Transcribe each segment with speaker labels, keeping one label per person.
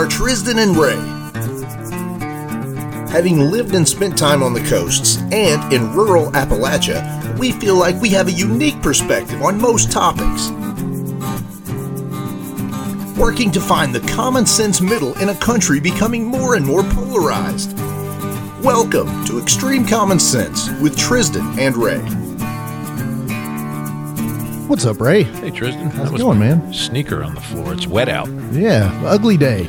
Speaker 1: are Tristan and Ray. Having lived and spent time on the coasts and in rural Appalachia, we feel like we have a unique perspective on most topics. Working to find the common sense middle in a country becoming more and more polarized. Welcome to Extreme Common Sense with Tristan and Ray.
Speaker 2: What's up, Ray?
Speaker 3: Hey Tristan,
Speaker 2: How's it going, man?
Speaker 3: Sneaker on the floor. It's wet out.
Speaker 2: Yeah, ugly day.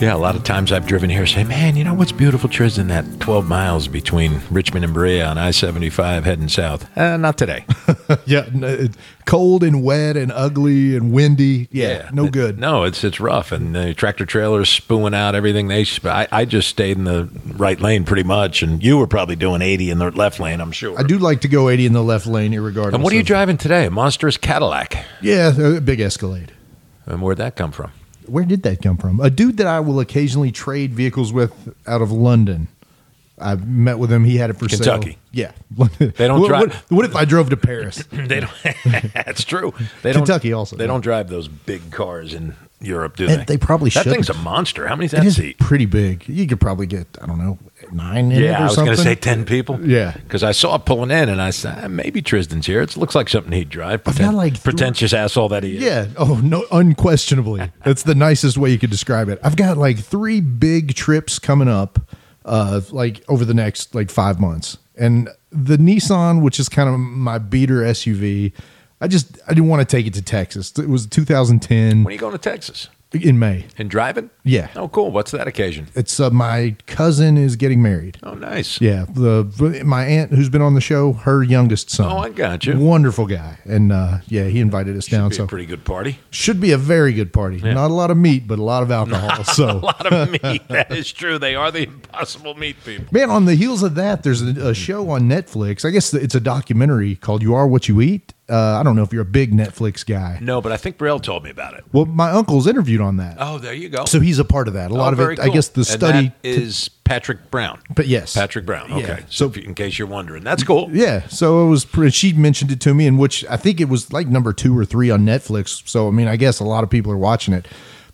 Speaker 3: Yeah, a lot of times I've driven here. Say, man, you know what's beautiful, Tristan? That 12 miles between Richmond and Berea on I-75 heading south. Uh, not today.
Speaker 2: Yeah, cold and wet and ugly and windy. Yeah, no
Speaker 3: It-
Speaker 2: good.
Speaker 3: No, it's it's rough, and the tractor trailers spewing out everything. They, sp- I, I just stayed in the right lane pretty much, and you were probably doing 80 in the left lane, I'm sure.
Speaker 2: I do like to go 80 in the left lane, irregardless.
Speaker 3: And what are you driving today? A monstrous Cadillac.
Speaker 2: Yeah, a big Escalade.
Speaker 3: And where'd that come from?
Speaker 2: Where did that come from? A dude that I will occasionally trade vehicles with out of London. I've met with him. He had it for
Speaker 3: Kentucky.
Speaker 2: sale. Yeah.
Speaker 3: They don't
Speaker 2: what,
Speaker 3: drive-
Speaker 2: What, what if I drove to Paris?
Speaker 3: They don't. That's true. They
Speaker 2: Kentucky
Speaker 3: don't,
Speaker 2: also,
Speaker 3: They don't drive those big cars in Europe, do
Speaker 2: And
Speaker 3: they?
Speaker 2: they probably should.
Speaker 3: That thing's a monster. How many's
Speaker 2: It
Speaker 3: that
Speaker 2: is
Speaker 3: seat?
Speaker 2: pretty big. You could probably get, I don't know, nine in it
Speaker 3: Yeah, I was going to say ten people.
Speaker 2: Yeah.
Speaker 3: because I saw it pulling in, and I said ah, maybe Tristan's here. It looks like something he'd drive.
Speaker 2: I've got like three-
Speaker 3: pretentious asshole that he is.
Speaker 2: Yeah. Oh no, unquestionably. That's the nicest way you could describe it. I've got like three big trips coming up, uh, like over the next like five months, and the Nissan, which is kind of my beater SUV. I just I didn't want to take it to Texas. It was 2010
Speaker 3: When are you going to Texas
Speaker 2: in May.
Speaker 3: and driving?
Speaker 2: Yeah.
Speaker 3: Oh, cool. What's that occasion?
Speaker 2: It's uh, my cousin is getting married.
Speaker 3: Oh, nice.
Speaker 2: Yeah, the my aunt who's been on the show, her youngest son.
Speaker 3: Oh, I got you.
Speaker 2: Wonderful guy, and uh, yeah, he invited us down.
Speaker 3: Be
Speaker 2: So
Speaker 3: a pretty good party.
Speaker 2: should be a very good party. Not a lot of meat, but a lot of alcohol. So a
Speaker 3: lot of meat. that is true. They are the impossible meat people.
Speaker 2: man, on the heels of that, there's a, a show on Netflix. I guess it's a documentary called "You Are What You Eat." Uh, I don't know if you're a big Netflix guy.
Speaker 3: No, but I think Brielle told me about it.
Speaker 2: Well, my uncle's interviewed on that,
Speaker 3: Oh, there you go.
Speaker 2: so he's a part of that. A lot
Speaker 3: Oh,
Speaker 2: of it, I guess, the study.
Speaker 3: is Patrick Brown.
Speaker 2: but yes,
Speaker 3: Patrick Brown. Okay.
Speaker 2: Yeah.
Speaker 3: So,
Speaker 2: So-
Speaker 3: in case you're wondering, that's cool.
Speaker 2: Yeah, so it was. pre- She mentioned it to me, in which I think it was like number two or three on Netflix. So I mean, I guess a lot of people are watching it.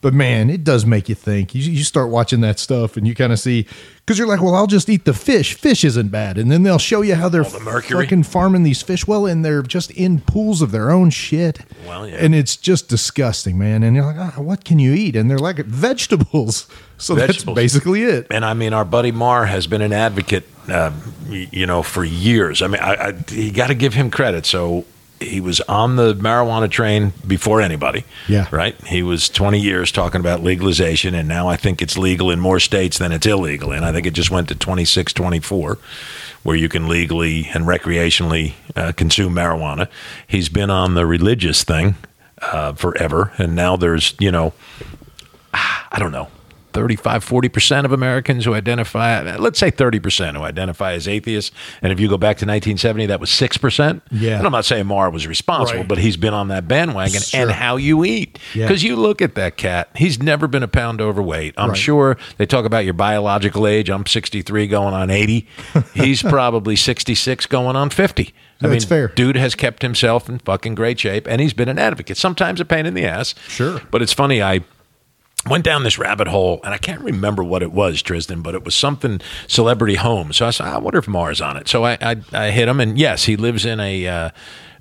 Speaker 2: But man, it does make you think. You, you start watching that stuff, and you kind of see because you're like, well, I'll just eat the fish. Fish isn't bad, and then they'll show you how they're
Speaker 3: All the mercury.
Speaker 2: fucking farming these fish. Well, and they're just in pools of their own shit.
Speaker 3: Well, yeah.
Speaker 2: and it's just disgusting, man. And you're like, ah, what can you eat? And they're like vegetables. So
Speaker 3: Vegetables.
Speaker 2: that's basically it.
Speaker 3: And I mean, our buddy Maher has been an advocate, uh, you know, for years. I mean, I, I, you got to give him credit. So he was on the marijuana train before anybody.
Speaker 2: Yeah.
Speaker 3: Right. He was 20 years talking about legalization, and now I think it's legal in more states than it's illegal. And I think it just went to 26, 24, where you can legally and recreationally uh, consume marijuana. He's been on the religious thing uh, forever, and now there's, you know, I don't know, 35, 40% of Americans who identify, let's say 30% who identify as atheists. And if you go back to 1970, that was 6%.
Speaker 2: Yeah.
Speaker 3: And I'm not saying Maher was responsible,
Speaker 2: Right.
Speaker 3: but he's been on that bandwagon
Speaker 2: Sure.
Speaker 3: and how you eat.
Speaker 2: Yeah.
Speaker 3: Because you look at that cat, he's never been a pound overweight. I'm
Speaker 2: Right.
Speaker 3: sure they talk about your biological age. I'm 63 going on 80. He's probably 66 going on 50. I
Speaker 2: That's
Speaker 3: mean,
Speaker 2: fair.
Speaker 3: dude has kept himself in fucking great shape and he's been an advocate. Sometimes a pain in the ass.
Speaker 2: Sure.
Speaker 3: But it's funny, I went down this rabbit hole and I can't remember what it was, Tristan, but it was something celebrity home. So I said, I wonder if Maher's on it. So I, I, I hit him, and yes, he lives in a uh,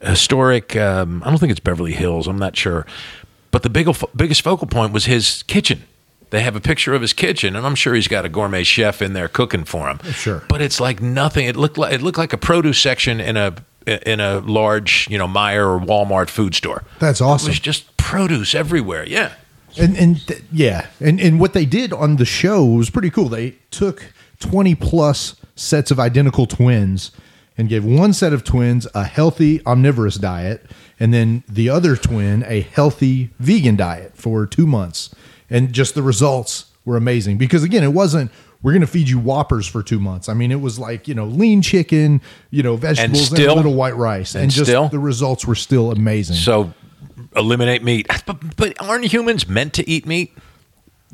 Speaker 3: historic. Um, I don't think it's Beverly Hills. I'm not sure, but the big, biggest focal point was his kitchen. They have a picture of his kitchen, and I'm sure he's got a gourmet chef in there cooking for him.
Speaker 2: Sure.
Speaker 3: but it's like nothing. It looked like it looked like a produce section in a in a large, you know, Meijer or Walmart food store.
Speaker 2: That's awesome.
Speaker 3: It was just produce everywhere. Yeah.
Speaker 2: And and th- yeah, and and what they did on the show was pretty cool. They took twenty plus sets of identical twins and gave one set of twins a healthy omnivorous diet, and then the other twin a healthy vegan diet for two months. And just the results were amazing because again, it wasn't we're going to feed you whoppers for two months. I mean, it was like you know lean chicken, you know vegetables, and,
Speaker 3: still-
Speaker 2: a little white rice, and,
Speaker 3: and
Speaker 2: just
Speaker 3: still-
Speaker 2: the results were still amazing.
Speaker 3: So eliminate meat. But, but aren't humans meant to eat meat?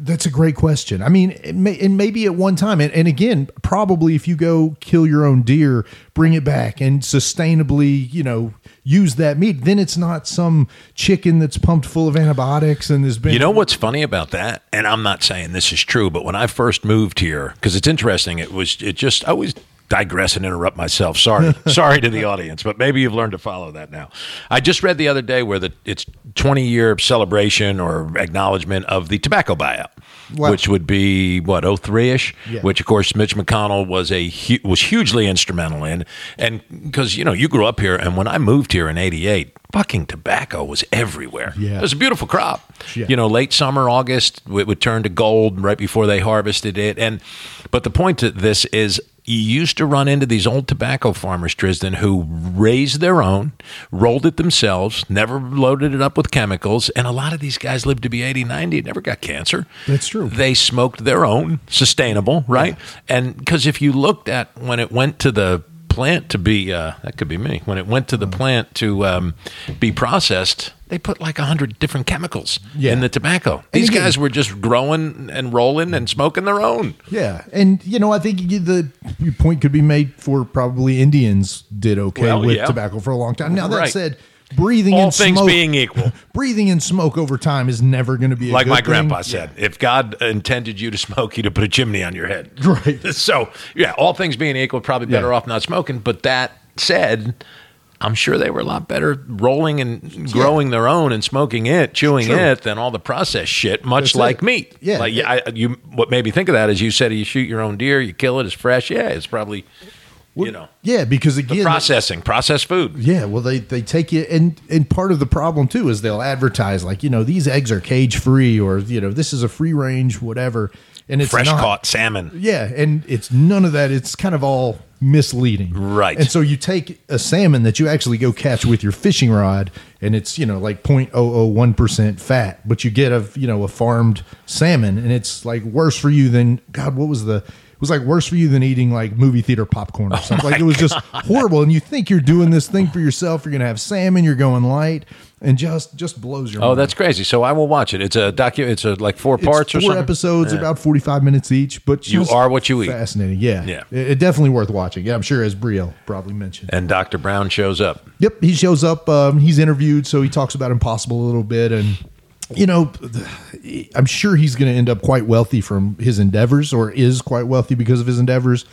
Speaker 2: That's a great question. I mean, it may, and maybe at one time, and, and again, probably if you go kill your own deer, bring it back and sustainably, you know, use that meat, then it's not some chicken that's pumped full of antibiotics and has been.
Speaker 3: You know what's funny about that? And I'm not saying this is true, but when I first moved here, because it's interesting, it was it just I always digress and interrupt myself. Sorry, sorry to the audience, but maybe you've learned to follow that now. I just read the other day where the it's 20 year celebration or acknowledgement of the tobacco buyout,
Speaker 2: Wow.
Speaker 3: which would be what 03 ish.
Speaker 2: Yeah.
Speaker 3: Which of course Mitch McConnell was a hu- was hugely instrumental in, and because you know you grew up here, and when I moved here in '88. Fucking tobacco was everywhere.
Speaker 2: Yeah.
Speaker 3: It was a beautiful crop.
Speaker 2: Yeah.
Speaker 3: You know, late summer, August, it would turn to gold right before they harvested it. And but the point to this is you used to run into these old tobacco farmers, Tristan, who raised their own, rolled it themselves, never loaded it up with chemicals, and a lot of these guys lived to be 80, 90, never got cancer.
Speaker 2: That's true.
Speaker 3: They smoked their own, sustainable, right? And because if you looked at when it went to the plant to be uh, that could be me when it went to the plant to um, be processed they put like a hundred different chemicals
Speaker 2: Yeah.
Speaker 3: in the tobacco these
Speaker 2: again-
Speaker 3: guys were just growing and rolling and smoking their own
Speaker 2: Yeah, and you know, I think the your point could be made for probably Indians did okay
Speaker 3: Well,
Speaker 2: with
Speaker 3: yeah.
Speaker 2: tobacco for a long time. Now that
Speaker 3: Right.
Speaker 2: said, breathing
Speaker 3: all
Speaker 2: in
Speaker 3: things
Speaker 2: smoke,
Speaker 3: being equal
Speaker 2: breathing in smoke over time is never going to be a
Speaker 3: like my
Speaker 2: thing.
Speaker 3: grandpa said if god intended you to smoke you'd have put a chimney on your head
Speaker 2: Right.
Speaker 3: so yeah all things being equal probably better
Speaker 2: Yeah.
Speaker 3: off not smoking but that said I'm sure they were a lot better rolling and growing their own and smoking it, chewing
Speaker 2: True.
Speaker 3: it than all the processed shit. Much
Speaker 2: That's
Speaker 3: like
Speaker 2: it.
Speaker 3: meat.
Speaker 2: Yeah.
Speaker 3: like yeah, I, you. What made me think of that is you said you shoot your own deer, you kill it, it's fresh. Yeah, it's probably, you know,
Speaker 2: Yeah, because again,
Speaker 3: processing, processed food.
Speaker 2: Yeah, well, they they take you, and and part of the problem too is they'll advertise like you know these eggs are cage free or you know this is a free range whatever, and it's
Speaker 3: Fresh
Speaker 2: not.
Speaker 3: caught salmon.
Speaker 2: Yeah, and it's none of that. It's kind of all misleading.
Speaker 3: Right.
Speaker 2: And so you take a salmon that you actually go catch with your fishing rod and it's, you know, like 0.001% fat, but you get a, you know, a farmed salmon and it's like worse for you than god, what was the was like worse for you than eating like movie theater popcorn or
Speaker 3: Oh
Speaker 2: something. like it was just horrible and you think you're doing this thing for yourself, you're going to have salmon, you're going light and just just blows your mind.
Speaker 3: Oh,
Speaker 2: mind.
Speaker 3: that's crazy. So I will watch it. It's a docu. It's a like four
Speaker 2: It's
Speaker 3: parts or
Speaker 2: four
Speaker 3: something.
Speaker 2: episodes,
Speaker 3: Yeah.
Speaker 2: about forty five minutes each. But
Speaker 3: You are what you eat.
Speaker 2: Fascinating, yeah,
Speaker 3: Yeah.
Speaker 2: It, it definitely worth watching. Yeah, I'm sure as Brielle probably mentioned.
Speaker 3: And Dr. Brown shows up.
Speaker 2: Yep, he shows up. Um, he's interviewed, so he talks about Impossible a little bit, and you know, I'm sure he's going to end up quite wealthy from his endeavors, or is quite wealthy because of his endeavors.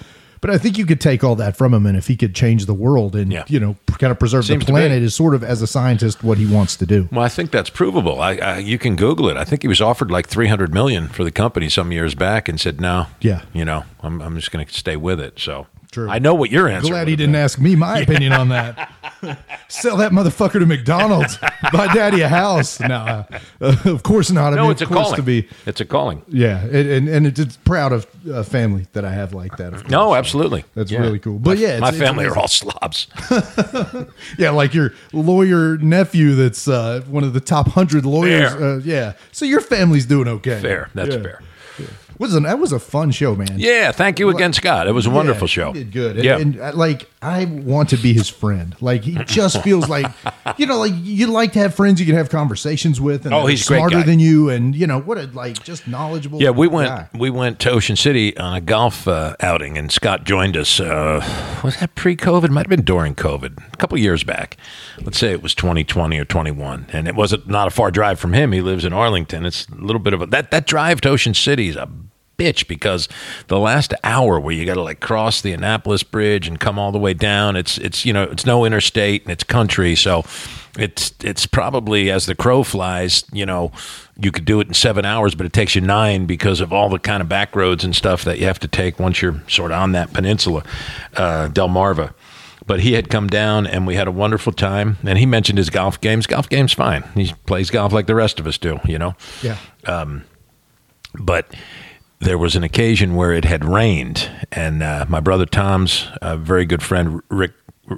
Speaker 2: But I think you could take all that from him, and if he could change the world and
Speaker 3: Yeah.
Speaker 2: you know, kind of preserve
Speaker 3: Seems
Speaker 2: the planet, is sort of as a scientist what he wants to do.
Speaker 3: Well, I think that's provable. I, I you can Google it. I think he was offered like three hundred million for the company some years back, and said no.
Speaker 2: Yeah.
Speaker 3: you know, I'm I'm just going to stay with it. So
Speaker 2: True.
Speaker 3: I know what your answer.
Speaker 2: Glad he didn't
Speaker 3: been.
Speaker 2: ask me my opinion on that. Sell that motherfucker to McDonald's. Buy Daddy a house. No, uh, of course not. I
Speaker 3: No,
Speaker 2: mean,
Speaker 3: it's a calling.
Speaker 2: to be.
Speaker 3: It's a calling.
Speaker 2: Yeah, and and, and it's, proud of a family that I have like that. Of course.
Speaker 3: No, absolutely.
Speaker 2: That's
Speaker 3: Yeah.
Speaker 2: really cool. But
Speaker 3: My-
Speaker 2: yeah, it's-
Speaker 3: my
Speaker 2: it's
Speaker 3: family are all slobs.
Speaker 2: yeah, like your lawyer nephew that's uh, one of the top hundred lawyers. Uh, yeah, so your family's doing okay.
Speaker 3: Fair. That's
Speaker 2: Yeah.
Speaker 3: fair.
Speaker 2: Was an, that was a fun show, man.
Speaker 3: Yeah. Thank you again, Scott. It was a wonderful
Speaker 2: Yeah,
Speaker 3: show.
Speaker 2: He did good. And,
Speaker 3: Yeah.
Speaker 2: and, uh, like I want to be his friend. Like he just feels like you know, like you like to have friends you can have conversations with and
Speaker 3: Oh, he's
Speaker 2: smarter than you and you know, what a like just knowledgeable.
Speaker 3: Yeah, we went
Speaker 2: guy.
Speaker 3: we went to Ocean City on a golf uh, outing, and Scott joined us. Uh, was that pre-COVID? Might have been during COVID, a couple years back. Let's say it was 2020 or 21, and it wasn't not a far drive from him. He lives in Arlington. It's a little bit of a that that drive to Ocean City is a bitch because the last hour where you got to like cross the Annapolis Bridge and come all the way down. It's it's you know it's no interstate and it's country, so it's it's probably as the crow flies. You know, you could do it in seven hours, but it takes you nine because of all the kind of back roads and stuff that you have to take once you're sort of on that peninsula, uh, Delmarva. But he had come down and we had a wonderful time. And he mentioned his golf games. Golf game's fine. He plays golf like the rest of us do, you know
Speaker 2: Yeah.
Speaker 3: but there was an occasion where it had rained, and uh, my brother Tom's uh, very good friend Rick.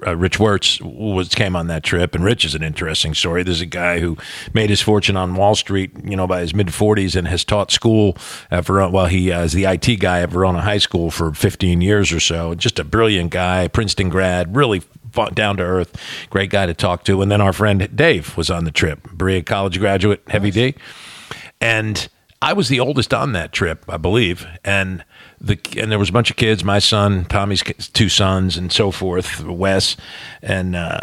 Speaker 3: Uh, Rich Wirtz was came on that trip, and Rich is an interesting story. There's a guy who made his fortune on Wall Street, you know, by his mid 40s, and has taught school at Verona. Well, he uh, is the IT guy at Verona High School for 15 years or so. Just a brilliant guy, Princeton grad, really down to earth, great guy to talk to. And then our friend Dave was on the trip, Berea College graduate, Heavy D, and I was the oldest on that trip, I believe, and the and there was a bunch of kids. My son, Tommy's two sons, and so forth. Wes, and uh,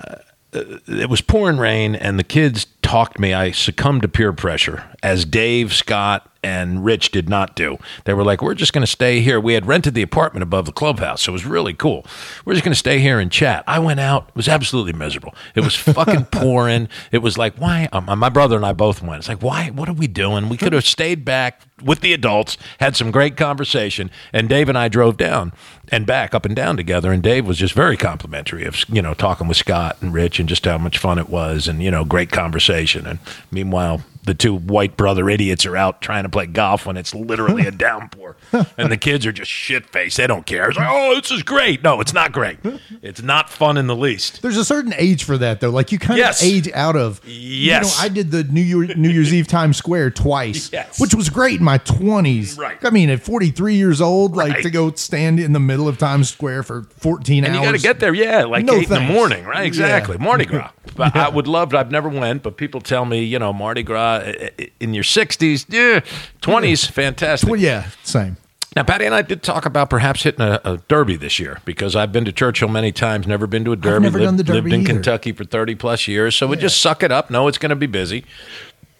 Speaker 3: it was pouring rain, and the kids talked me. I succumbed to peer pressure, as Dave, Scott, and Rich did not do. They were like, "We're just going to stay here." We had rented the apartment above the clubhouse, so it was really cool. We're just going to stay here and chat. I went out; it was absolutely miserable. It was fucking pouring. It was like, why? Um, my brother and I both went. It's like, why? What are we doing? We could have stayed back with the adults, had some great conversation, and Dave and I drove down and back up and down together. And Dave was just very complimentary of you know talking with Scott and Rich and just how much fun it was, and you know great conversation. And meanwhile, the two white brother idiots are out trying to play golf when it's literally a downpour, and the kids are just shit faced. They don't care. It's like, oh, this is great. No, it's not great. It's not fun in the least.
Speaker 2: There's a certain age for that, though. Like you kind
Speaker 3: Yes.
Speaker 2: of age out of.
Speaker 3: Yes.
Speaker 2: You know, I did the New Year New Year's Eve Times Square twice,
Speaker 3: Yes.
Speaker 2: which was great in my 20s.
Speaker 3: Right.
Speaker 2: I mean, at 43 years old, like to go stand in the middle of Times Square for 14
Speaker 3: And
Speaker 2: hours.
Speaker 3: you got to get there, yeah, like
Speaker 2: No
Speaker 3: eight in the morning, right?
Speaker 2: Yeah.
Speaker 3: Exactly, Mardi Gras. But I would love to. I've never went, but people tell me, you know, Mardi Gras uh, in your sixties, yeah, twenties, fantastic.
Speaker 2: Well, yeah, same.
Speaker 3: Now, Patty and I did talk about perhaps hitting a, a derby this year because I've been to Churchill many times, never been to a derby.
Speaker 2: never
Speaker 3: lived,
Speaker 2: done the derby lived
Speaker 3: in
Speaker 2: either.
Speaker 3: Kentucky for thirty plus years, so we just suck it up. No, it's going to be busy.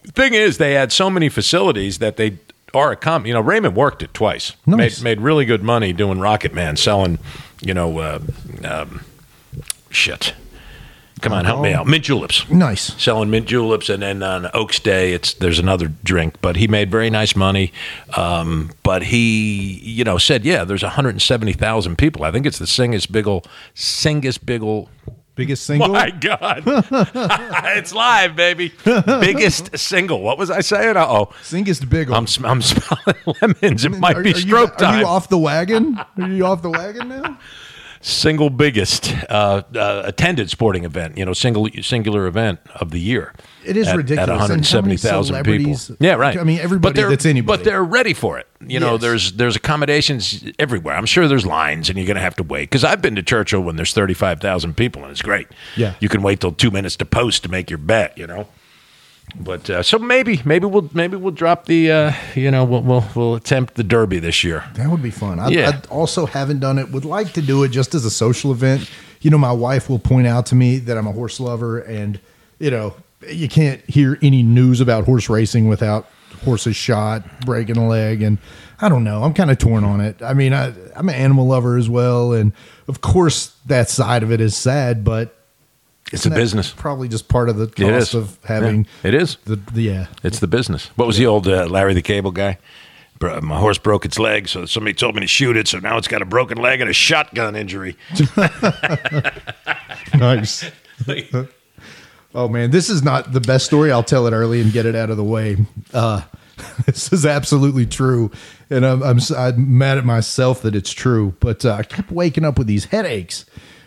Speaker 3: Thing is, they had so many facilities that they are a com. You know, Raymond worked it twice.
Speaker 2: Nice.
Speaker 3: Made made really good money doing Rocket Man, selling. You know, uh, um, shit. Come on, help me out. Mint juleps
Speaker 2: Nice.
Speaker 3: selling mint juleps, and then on Oaks Day, it's there's another drink. But he made very nice money. Um, but he, you know, said, yeah, there's 170,000 people. I think it's the Singus Biggle, Singus Biggle.
Speaker 2: Biggest single.
Speaker 3: My God, it's live, baby. Biggest single. What was I saying? Uh oh,
Speaker 2: Singest big.
Speaker 3: I'm sm- I'm smelling lemons. It might
Speaker 2: are,
Speaker 3: be
Speaker 2: are
Speaker 3: stroke
Speaker 2: you,
Speaker 3: time.
Speaker 2: Are you off the wagon? Are you off the wagon now?
Speaker 3: single biggest uh, uh, attended sporting event, you know, single singular event of the year.
Speaker 2: It is
Speaker 3: at,
Speaker 2: ridiculous.
Speaker 3: At
Speaker 2: And how
Speaker 3: 170,000 people. Yeah, right.
Speaker 2: I mean, everybody
Speaker 3: but they're,
Speaker 2: that's anybody.
Speaker 3: But they're ready for it. You know,
Speaker 2: Yes.
Speaker 3: there's there's accommodations everywhere. I'm sure there's lines, and you're going to have to wait. Because I've been to Churchill when there's 35,000 people, and it's great.
Speaker 2: Yeah.
Speaker 3: you can wait till two minutes to post to make your bet. You know. But uh, so maybe maybe we'll maybe we'll drop the uh, you know we'll, we'll we'll attempt the Derby this year.
Speaker 2: That would be fun. I,
Speaker 3: Yeah.
Speaker 2: I also haven't done it. Would like to do it just as a social event. You know, my wife will point out to me that I'm a horse lover, and you know, you can't hear any news about horse racing without horses shot, breaking a leg, and I don't know. I'm kind of torn on it. I mean, I, I'm an animal lover as well, and of course, that side of it is sad, but
Speaker 3: It's
Speaker 2: isn't
Speaker 3: a business.
Speaker 2: Probably just part of the cost of having.
Speaker 3: Yeah, it is.
Speaker 2: The, the yeah.
Speaker 3: It's the business. What was the old uh, Larry the Cable guy? My horse broke its leg, so somebody told me to shoot it. So now it's got a broken leg and a shotgun injury.
Speaker 2: Nice. Oh man, this is not the best story. I'll tell it early and get it out of the way. Uh, this is absolutely true, and I'm, I'm I'm mad at myself that it's true. But uh, I kept waking up with these headaches.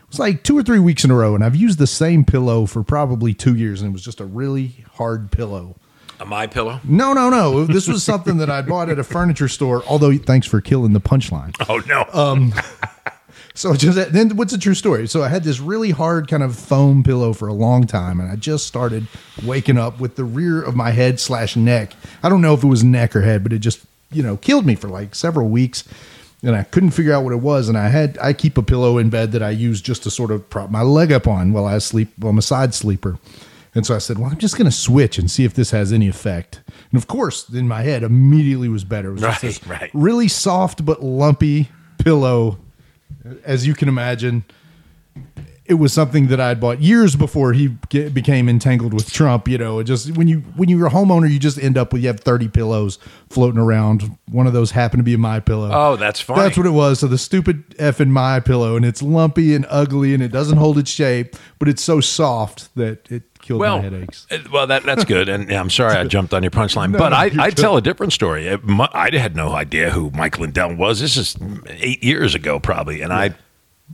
Speaker 2: It was like two or three weeks in a row, and I've used the same pillow for probably two years, and it was just a really hard pillow.
Speaker 3: a my pillow?
Speaker 2: No, no, no. This was something that I bought at a furniture store. Although, thanks for killing the punchline.
Speaker 3: Oh no!
Speaker 2: Um, so just then, what's a true story? So I had this really hard kind of foam pillow for a long time, and I just started waking up with the rear of my head slash neck. I don't know if it was neck or head, but it just you know killed me for like several weeks, and I couldn't figure out what it was. And I had I keep a pillow in bed that I use just to sort of prop my leg up on while I sleep. Well, I'm a side sleeper. And so I said, well, I'm just going to switch and see if this has any effect. And of course, in my head, immediately was better. It was just
Speaker 3: Right, right.
Speaker 2: really soft but lumpy pillow as you can imagine, it was something that I'd bought years before he get, became entangled with Trump. You know, it just when you when you're a homeowner, you just end up with you have 30 pillows floating around. One of those happened to be a my pillow.
Speaker 3: Oh, that's funny.
Speaker 2: That's what it was. So the stupid effing my pillow, and it's lumpy and ugly, and it doesn't hold its shape, but it's so soft that it killed
Speaker 3: well,
Speaker 2: my headaches.
Speaker 3: uh, well, that that's good. And yeah, I'm sorry I jumped on your punchline, but
Speaker 2: no,
Speaker 3: I I tell a different story. I had no idea who Mike Lindell was. This is eight years ago, probably, and I.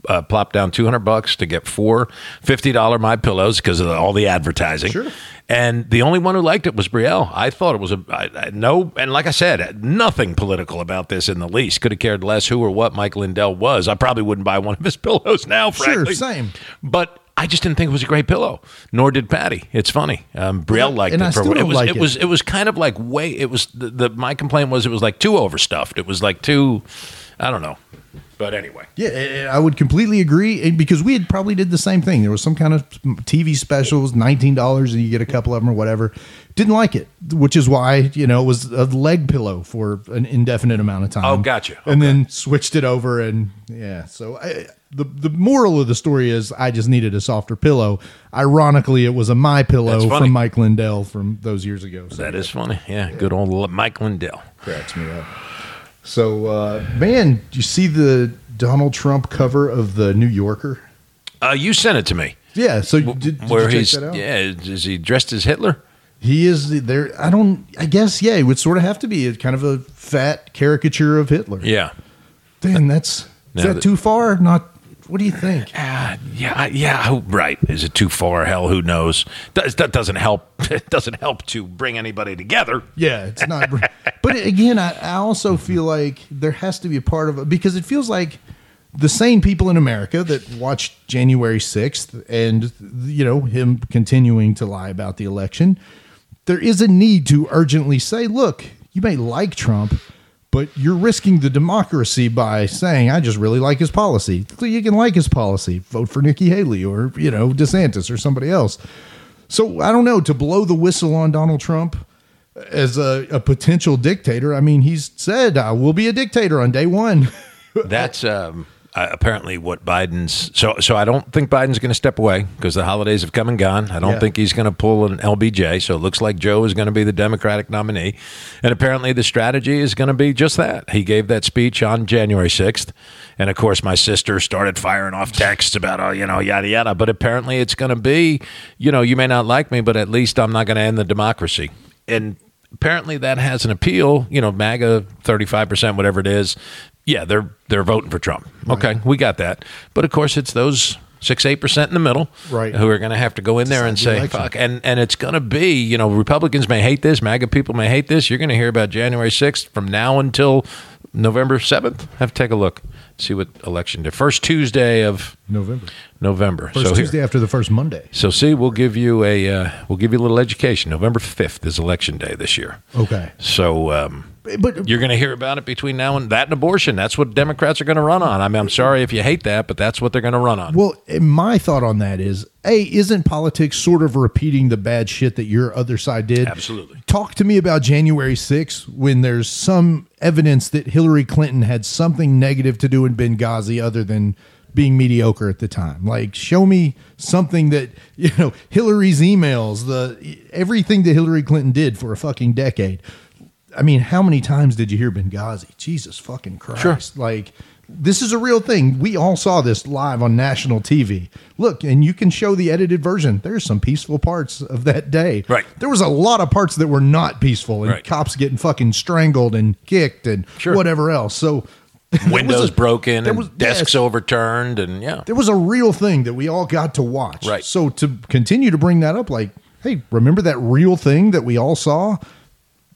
Speaker 3: Uh, plopped down 200 bucks to get four $50 my pillows because of all the advertising
Speaker 2: Sure.
Speaker 3: and the only one who liked it was Brielle. I thought it was a I, I, no, and like I said, nothing political about this in the least. Could have cared less who or what Mike Lindell was. I probably wouldn't buy one of his pillows now,
Speaker 2: Sure, same.
Speaker 3: But I just didn't think it was a great pillow. Nor did Patty. It's funny. Um, Brielle liked
Speaker 2: and
Speaker 3: it.
Speaker 2: I
Speaker 3: for it was.
Speaker 2: like
Speaker 3: it
Speaker 2: it.
Speaker 3: was. It was kind of like way. It was the, the. My complaint was it was like too overstuffed. It was like too. I don't know. But anyway.
Speaker 2: Yeah, eh, I would completely agree because we had probably did the same thing. There was some kind of TV specials, nineteen dollars, and you get a couple of them or whatever. Didn't like it, which is why you know it was a leg pillow for an indefinite amount of time.
Speaker 3: Oh, gotcha.
Speaker 2: And then switched it over, and yeah. So I, the the moral of the story is I just needed a softer pillow. Ironically, it was a my pillow from Mike Lindell from those years ago. So
Speaker 3: That is funny. Yeah, good old Mike Lindell.
Speaker 2: cracks me up. So, uh, man, do you see the Donald Trump cover of the New Yorker?
Speaker 3: Uh, you sent it to me.
Speaker 2: Yeah. So did, did
Speaker 3: Where he's
Speaker 2: that out?
Speaker 3: yeah, is he dressed as Hitler?
Speaker 2: He is there. I don't. I guess yeah. It would sort of have to be a kind of a fat caricature of Hitler.
Speaker 3: Yeah.
Speaker 2: Damn, that's is that
Speaker 3: that-
Speaker 2: too far? Not. What do you think?
Speaker 3: Uh, yeah, I- yeah, right. Is it too far? Hell, who knows? Does, that doesn't help. It doesn't help to bring anybody together.
Speaker 2: Yeah, it's not. but again, I, I also feel like there has to be a part of it because it feels like the same people in America that watched January 6th and, you know, him continuing to lie about the election. There is a need to urgently say, look, you may like Trump, but you're risking the democracy by saying, I just really like his policy. You can like his policy, vote for Nikki Haley or, you know, DeSantis or somebody else. So I don't know, to blow the whistle on Donald Trump as a, a potential dictator, I mean, he's said, I will be a dictator on day one.
Speaker 3: That's um, uh, apparently what Biden's. So, so I don't think Biden's going to step away because the holidays have come and gone. I don't
Speaker 2: Yeah.
Speaker 3: think he's going to pull an LBJ. So it looks like Joe is going to be the Democratic nominee, and apparently the strategy is going to be just that. He gave that speech on January sixth, and of course my sister started firing off texts about oh you know yada yada. But apparently it's going to be you know you may not like me, but at least I'm not going to end the democracy. And apparently that has an appeal. You know, MAGA, thirty-five percent, whatever it is. Yeah, they're they're voting for Trump. Okay, we got that. But of course, it's those six eight percent in the middle,
Speaker 2: Right.
Speaker 3: who are going to have to go in there and say
Speaker 2: election.
Speaker 3: fuck. And and it's going to be you know Republicans may hate this, MAGA people may hate this. You're going to hear about January sixth from now until November seventh. Have to take a look, see what election day. First Tuesday of
Speaker 2: November.
Speaker 3: November.
Speaker 2: First
Speaker 3: so here-
Speaker 2: Tuesday after the first Monday.
Speaker 3: so see, we'll give you a uh, we'll give you a little education. November fifth is election day this year.
Speaker 2: Okay.
Speaker 3: So um,
Speaker 2: But
Speaker 3: you're going to hear about it between now and that and abortion. That's what Democrats are going to run on. I mean, I'm sorry if you hate that, but that's what they're going to run on.
Speaker 2: Well, my thought on that is, a isn't politics sort of repeating the bad shit that your other side did?
Speaker 3: Absolutely.
Speaker 2: Talk to me about January 6th when there's some evidence that Hillary Clinton had something negative to do in Benghazi other than being mediocre at the time. Like, show me something that you know Hillary's emails, the everything that Hillary Clinton did for a fucking decade. I mean, how many times did you hear Benghazi? Jesus fucking Christ! Like, this is a real thing. We all saw this live on national TV. Look, and you can show the edited version. There's some peaceful parts of that day.
Speaker 3: Right.
Speaker 2: There was a lot of parts that were not peaceful, and
Speaker 3: Right.
Speaker 2: cops getting fucking strangled and kicked and
Speaker 3: Sure.
Speaker 2: whatever else. So.
Speaker 3: Windows
Speaker 2: was a-
Speaker 3: broken
Speaker 2: there
Speaker 3: and
Speaker 2: was-
Speaker 3: desks
Speaker 2: yes.
Speaker 3: overturned, and yeah,
Speaker 2: There was a real thing that we all got to watch.
Speaker 3: Right.
Speaker 2: So to continue to bring that up, like, hey, remember that real thing that we all saw?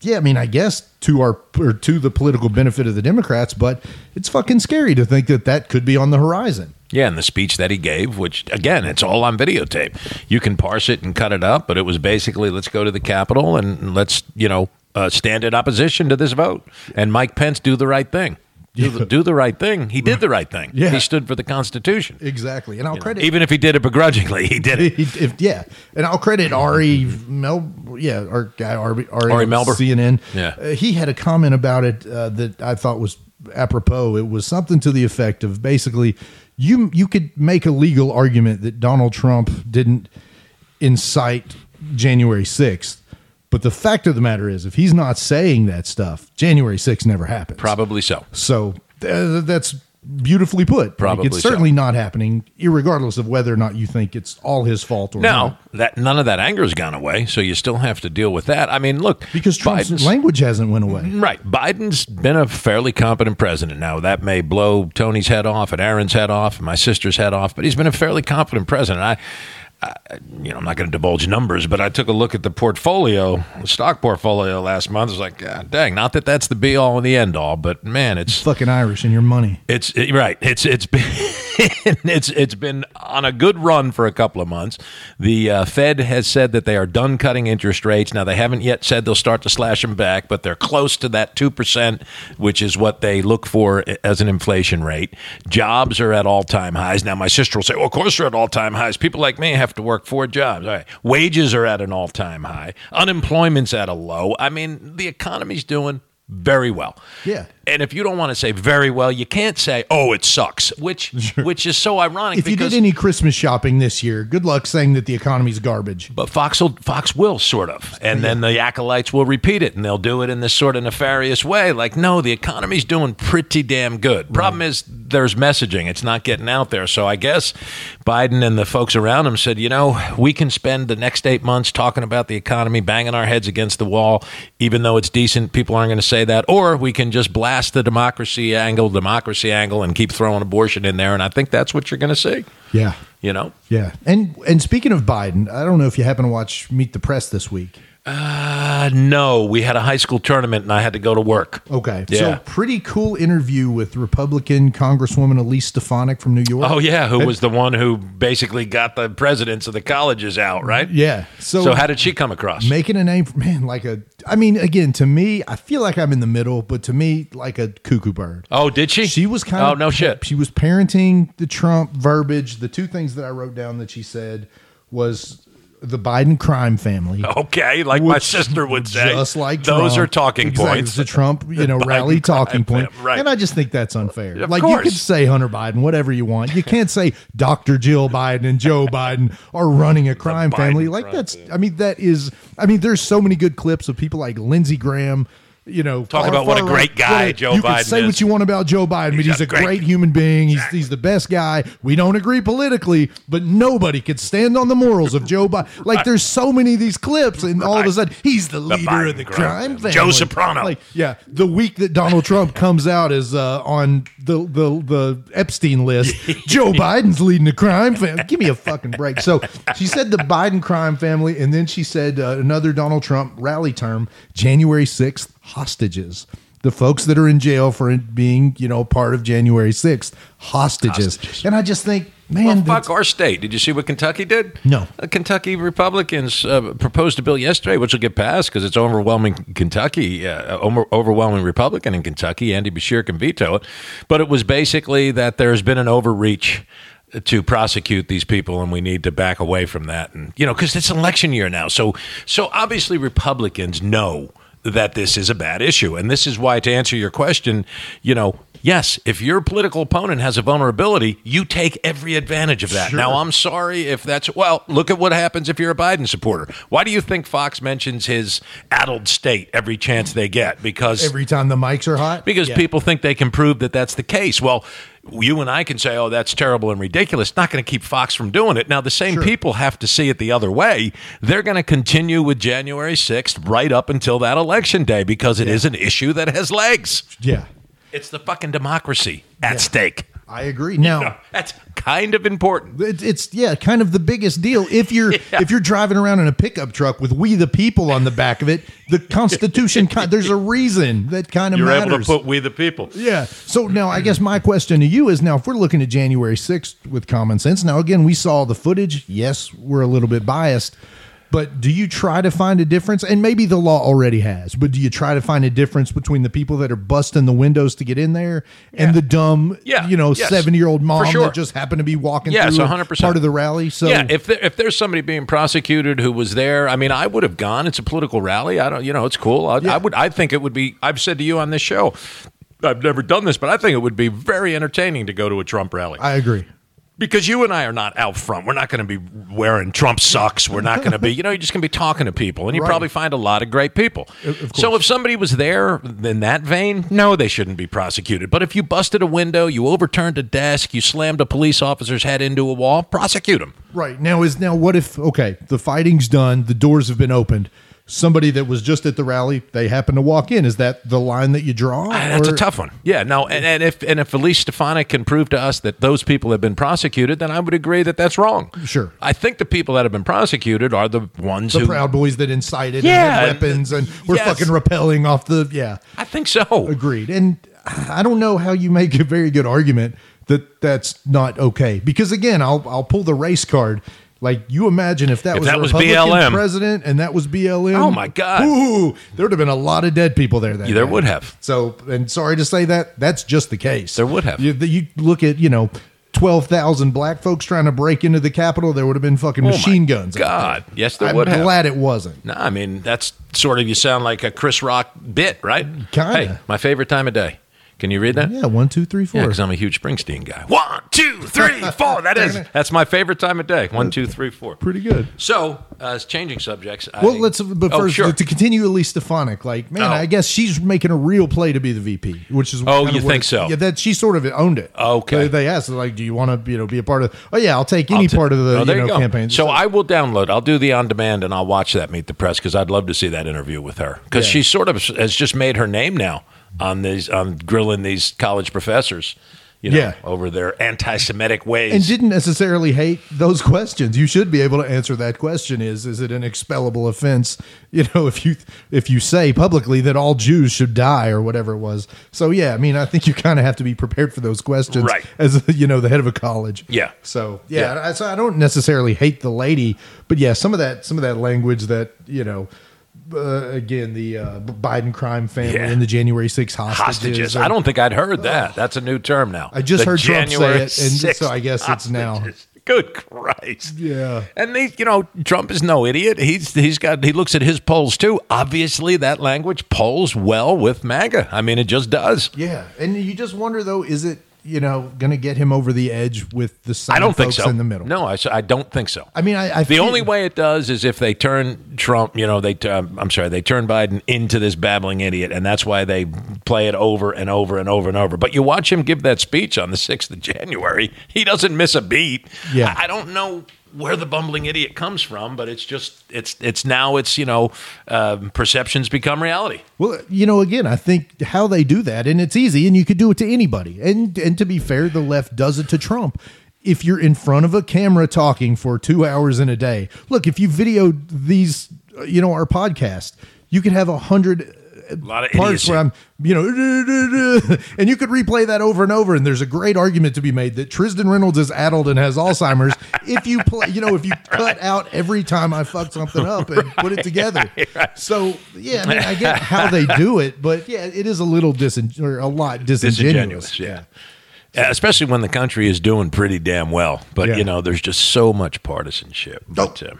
Speaker 2: Yeah, I mean, I guess to our or to the political benefit of the Democrats, but it's fucking scary to think that that could be on the horizon.
Speaker 3: yeah. And the speech that he gave, which again, it's all on videotape. You can parse it and cut it up, but it was basically, let's go to the Capitol and let's you know uh, stand in opposition to this vote, and Mike Pence do the right thing. Do, the, do the right thing. He did the right thing.
Speaker 2: Yeah.
Speaker 3: He stood for the Constitution.
Speaker 2: Exactly, and I'll credit
Speaker 3: Even if he did it begrudgingly, he did it.
Speaker 2: He- if, yeah, and I'll credit Ari Mel, yeah, our guy Ari, Ari,
Speaker 3: Ari Melber.
Speaker 2: CNN.
Speaker 3: Yeah.
Speaker 2: Uh, he had a comment about it uh, that I thought was apropos. It was something to the effect of basically, you you could make a legal argument that Donald Trump didn't incite January sixth. But the fact of the matter is, if he's not saying that stuff, January 6th never happens.
Speaker 3: Probably so.
Speaker 2: So uh, that's beautifully put. Like,
Speaker 3: Probably
Speaker 2: it's
Speaker 3: so.
Speaker 2: certainly not happening, regardless of whether or not you think it's all his fault or
Speaker 3: Now
Speaker 2: not.
Speaker 3: that none of that anger's gone away, so you still have to deal with that. I mean, look,
Speaker 2: Because Trump's
Speaker 3: Biden's-
Speaker 2: language hasn't went away.
Speaker 3: Right. Biden's been a fairly competent president. Now, that may blow Tony's head off and Aaron's head off and my sister's head off, but he's been a fairly competent president. I, I you know, I'm not going to divulge numbers, but I took a look at the portfolio, the stock portfolio last month. I was like, God dang, not that that's the be all and the end all, but man, it's
Speaker 2: Fucking Irish and your money.
Speaker 3: it's it- right. It's it's been it's it's been on a good run for a couple of months. The uh, Fed has said that they are done cutting interest rates. Now they haven't yet said they'll start to slash them back, but they're close to that two percent, which is what they look for as an inflation rate. Jobs are at all time highs. Now my sister will say, "Well, of course they're at all time highs. People like me have to work four jobs." All right, wages are at an all time high. Unemployment's at a low. I mean, the economy's doing very well.
Speaker 2: Yeah.
Speaker 3: And if you don't want to say very well, you can't say, "Oh, it sucks," which which is so ironic.
Speaker 2: If you did any Christmas shopping this year, good luck saying that the economy's garbage.
Speaker 3: but Fox will, Fox will sort of, and then the acolytes will repeat it, and they'll do it in this sort of nefarious way. Like, no, the economy's doing pretty damn good. Problem is, there's messaging; it's not getting out there. So I guess Biden and the folks around him said, you know, we can spend the next eight months talking about the economy, banging our heads against the wall, even though it's decent. People aren't going to say that, or we can just blast the democracy angle, democracy angle, and keep throwing abortion in there. And I think that's what you're going to see.
Speaker 2: Yeah.
Speaker 3: You know.
Speaker 2: Yeah. And and speaking of Biden, I don't know if you happen to watch Meet the Press this week.
Speaker 3: Uh, no, we had a high school tournament and I had to go to work.
Speaker 2: Okay.
Speaker 3: Yeah.
Speaker 2: So pretty cool interview with Republican Congresswoman Elise Stefanik from New York.
Speaker 3: Oh yeah, who was the one who basically got the presidents of the colleges out, right?
Speaker 2: Yeah. So,
Speaker 3: So how did she come across?
Speaker 2: making a name for man like a I mean again to me I feel like I'm in the middle but to me like a cuckoo bird.
Speaker 3: oh, did she?
Speaker 2: She was kind of
Speaker 3: Oh
Speaker 2: of
Speaker 3: no shit.
Speaker 2: She was parenting the Trump verbiage. The two things that I wrote down that she said was the Biden crime family.
Speaker 3: Okay, like my sister would say.
Speaker 2: just like
Speaker 3: those
Speaker 2: Trump.
Speaker 3: are talking
Speaker 2: Exactly.
Speaker 3: points.
Speaker 2: It's the Trump, you know, rally talking point.
Speaker 3: fam- right.
Speaker 2: And I just think that's unfair.
Speaker 3: Of
Speaker 2: like you
Speaker 3: course.
Speaker 2: could say Hunter Biden, whatever you want. You can't say Dr. Jill Biden and Joe Biden are running a crime family. Like
Speaker 3: crime
Speaker 2: that's I mean that is I mean there's so many good clips of people like Lindsey Graham you know,
Speaker 3: Talk about what a great
Speaker 2: right.
Speaker 3: guy
Speaker 2: What
Speaker 3: Joe
Speaker 2: you
Speaker 3: Biden
Speaker 2: can say
Speaker 3: is.
Speaker 2: what you want about Joe Biden, but
Speaker 3: He's
Speaker 2: he's
Speaker 3: a great-
Speaker 2: great, human being. He's, he's the best guy. We don't agree politically, but nobody could stand on the morals of Joe Biden. Like there's so many of these clips, and all of a sudden he's the leader
Speaker 3: Biden
Speaker 2: of the
Speaker 3: crime family. Joe Soprano.
Speaker 2: Like yeah, the week that Donald Trump comes out is uh, on the the the Epstein list. Joe Biden's leading the crime family. Give me a fucking break. So she said the Biden crime family, and then she said uh, another Donald Trump rally term: January sixth hostages. The folks that are in jail for being, you know, part of January 6th, hostages.
Speaker 3: Hostages.
Speaker 2: And I just think,
Speaker 3: Well,
Speaker 2: man,
Speaker 3: fuck our state. Did you see what Kentucky did?
Speaker 2: No.
Speaker 3: Uh, Kentucky Republicans uh, proposed a bill yesterday, which will get passed because it's overwhelming Kentucky, uh, over- overwhelming Republican in Kentucky. Andy Beshear can veto it. But it was basically that there's been an overreach to prosecute these people and we need to back away from that and you know because it's election year now so so obviously republicans know that this is a bad issue. And this is why to answer your question you know yes if your political opponent has a vulnerability you take every advantage of that
Speaker 2: Sure.
Speaker 3: now i'm sorry if that's well look at what happens if you're a biden supporter why do you think fox mentions his addled state every chance they get because
Speaker 2: every time the mics are hot.
Speaker 3: because
Speaker 2: Yeah.
Speaker 3: people think they can prove that that's the case. Well, you and I can say, "Oh, that's terrible and ridiculous." Not going to keep Fox from doing it. Now, the same
Speaker 2: Sure.
Speaker 3: people have to see it the other way. They're going to continue with January sixth right up until that election day because it is an issue that has legs.
Speaker 2: Yeah.
Speaker 3: It's the fucking democracy at stake.
Speaker 2: I agree. Now,
Speaker 3: That's kind of important.
Speaker 2: It's, it's yeah, kind of the biggest deal. If you're
Speaker 3: Yeah.
Speaker 2: if you're driving around in a pickup truck with "We the People" on the back of it, the Constitution. there's a reason that kind of
Speaker 3: You're
Speaker 2: matters.
Speaker 3: able to put "We the People."
Speaker 2: yeah. So now, I guess my question to you is: now, if we're looking at January sixth with common sense, now again, we saw the footage. Yes, we're a little bit biased. But do you try to find a difference? And maybe the law already has, but do you try to find a difference between the people that are busting the windows to get in there and the dumb,
Speaker 3: Yeah,
Speaker 2: you know,
Speaker 3: yes,
Speaker 2: seven year old mom
Speaker 3: sure.
Speaker 2: that just happened to be walking
Speaker 3: Yes,
Speaker 2: through a
Speaker 3: 100%.
Speaker 2: part of the rally? So
Speaker 3: yeah, if there, if there's somebody being prosecuted who was there, I mean, I would have gone. It's a political rally. I don't, you know, it's cool. I,
Speaker 2: Yeah.
Speaker 3: I would. I think it would be. I've said to you on this show, I've never done this, but I think it would be very entertaining to go to a Trump rally
Speaker 2: I agree.
Speaker 3: Because you and I are not out front. We're not going to be wearing Trump socks. We're not going to be, you know, you're just going to be talking to people, and you
Speaker 2: Right.
Speaker 3: probably find a lot of great people.
Speaker 2: of
Speaker 3: so if somebody was there in that vein, no, they shouldn't be prosecuted. But if you busted a window, you overturned a desk, you slammed a police officer's head into a wall, prosecute them.
Speaker 2: Right. Now is now what if okay, the fighting's done, the doors have been opened. Somebody that was just at the rally, they happen to walk in. Is that the line that you draw?
Speaker 3: Ah, That's
Speaker 2: Or-
Speaker 3: a tough one. Yeah, no, and, and if and if Elise Stefanik can prove to us that those people have been prosecuted, then I would agree that that's wrong.
Speaker 2: Sure.
Speaker 3: I think the people that have been prosecuted are the ones
Speaker 2: the
Speaker 3: who.
Speaker 2: Proud Boys that incited
Speaker 3: Yeah.
Speaker 2: and had weapons and were
Speaker 3: Yes.
Speaker 2: fucking rappelling off the yeah.
Speaker 3: I think so.
Speaker 2: Agreed. And I don't know how you make a very good argument that that's not okay. Because again, I'll I'll pull the race card. Like you imagine if that
Speaker 3: If
Speaker 2: was
Speaker 3: that
Speaker 2: a
Speaker 3: was
Speaker 2: Republican
Speaker 3: BLM.
Speaker 2: president and that was BLM.
Speaker 3: Oh, my God.
Speaker 2: Ooh, there would have been a lot of dead people there. That
Speaker 3: Yeah, there
Speaker 2: day.
Speaker 3: would have.
Speaker 2: So, and sorry to say that, that's just the case.
Speaker 3: There would have.
Speaker 2: You, you look at you know. 12,000 black folks trying to break into the Capitol, there would have been fucking
Speaker 3: Oh,
Speaker 2: machine guns.
Speaker 3: God. Yes, there would.
Speaker 2: I'm
Speaker 3: would have.
Speaker 2: glad it wasn't.
Speaker 3: No, I mean that's sort of you sound like a Chris Rock bit, right?
Speaker 2: Kinda.
Speaker 3: Hey, my favorite time of day. Can you read that?
Speaker 2: Yeah, one, two, three, four.
Speaker 3: Yeah, because I'm a huge Springsteen guy. One, two, three, four. That is that's my favorite time of day. One, two, three, four.
Speaker 2: Pretty good.
Speaker 3: So, uh, changing subjects.
Speaker 2: Well,
Speaker 3: I-
Speaker 2: let's. But
Speaker 3: Oh,
Speaker 2: first,
Speaker 3: sure.
Speaker 2: to continue Elise Stefanik, like man,
Speaker 3: Oh.
Speaker 2: I guess she's making a real play to be the VP, which is.
Speaker 3: Oh, you think
Speaker 2: it-
Speaker 3: so?
Speaker 2: Yeah, that she sort of owned it.
Speaker 3: Okay.
Speaker 2: They, they asked like, "Do you want to, you know, be a part of?" Oh yeah, I'll take any
Speaker 3: I'll ta-
Speaker 2: part of the
Speaker 3: Oh,
Speaker 2: you know campaign.
Speaker 3: So I will download. I'll do the on demand and I'll watch that Meet the Press because I'd love to see that interview with her because
Speaker 2: Yeah.
Speaker 3: she sort of has just made her name now on these on grilling these college professors. You know,
Speaker 2: Yeah.
Speaker 3: over their anti-Semitic ways.
Speaker 2: and didn't necessarily hate those questions. You should be able to answer that question: Is is it an expellable offense? You know, if you if you say publicly that all Jews should die or whatever it was. So yeah, I mean, I think you kind of have to be prepared for those questions,
Speaker 3: Right.
Speaker 2: As you know, the head of a college.
Speaker 3: Yeah.
Speaker 2: So yeah, I, so I don't necessarily hate the lady, but yeah, some of that some of that language that you know. Uh, again, the uh, Biden crime family
Speaker 3: Yeah.
Speaker 2: and the January 6 hostages.
Speaker 3: hostages. I don't think I'd heard that. That's a new term now.
Speaker 2: I just
Speaker 3: The
Speaker 2: heard Trump say
Speaker 3: January
Speaker 2: it, and
Speaker 3: 6th
Speaker 2: so I guess it's now.
Speaker 3: Good Christ.
Speaker 2: Yeah.
Speaker 3: And they, you know, Trump is no idiot. He's he's got he looks at his polls too. Obviously, that language polls well with MAGA. I mean, it just does.
Speaker 2: Yeah, and you just wonder though, is it you know going to get him over the edge with the
Speaker 3: I don't think so.
Speaker 2: in the middle?
Speaker 3: No, I, I don't think so.
Speaker 2: I mean, I, I
Speaker 3: the only way it does is if they turn Trump, you know, they um, I'm sorry, they turn Biden into this babbling idiot, and that's why they play it over and over and over and over. But you watch him give that speech on the sixth of January, he doesn't miss a beat.
Speaker 2: Yeah.
Speaker 3: I, I don't know where the bumbling idiot comes from, but it's just it's it's now it's you know um, perceptions become reality.
Speaker 2: Well, you know, again, I think how they do that, and it's easy, and you could do it to anybody. And and to be fair, the left does it to Trump. If you're in front of a camera talking for two hours in a day, look, if you videoed these, you know, our podcast, you could have a hundred
Speaker 3: A lot of
Speaker 2: parts
Speaker 3: idiocy.
Speaker 2: where I'm, you know, and you could replay that over and over. And there's a great argument to be made that Tristan Reynolds is addled and has Alzheimer's. if you play, you know, if you cut out every time I fuck something up and put it together. So yeah, I mean, I get how they do it, but yeah, it is a little disin or a lot disingenuous.
Speaker 3: disingenuous. Yeah. Yeah, Especially when the country is doing pretty damn well, but
Speaker 2: Yeah.
Speaker 3: you know, there's just so much partisanship. But, uh,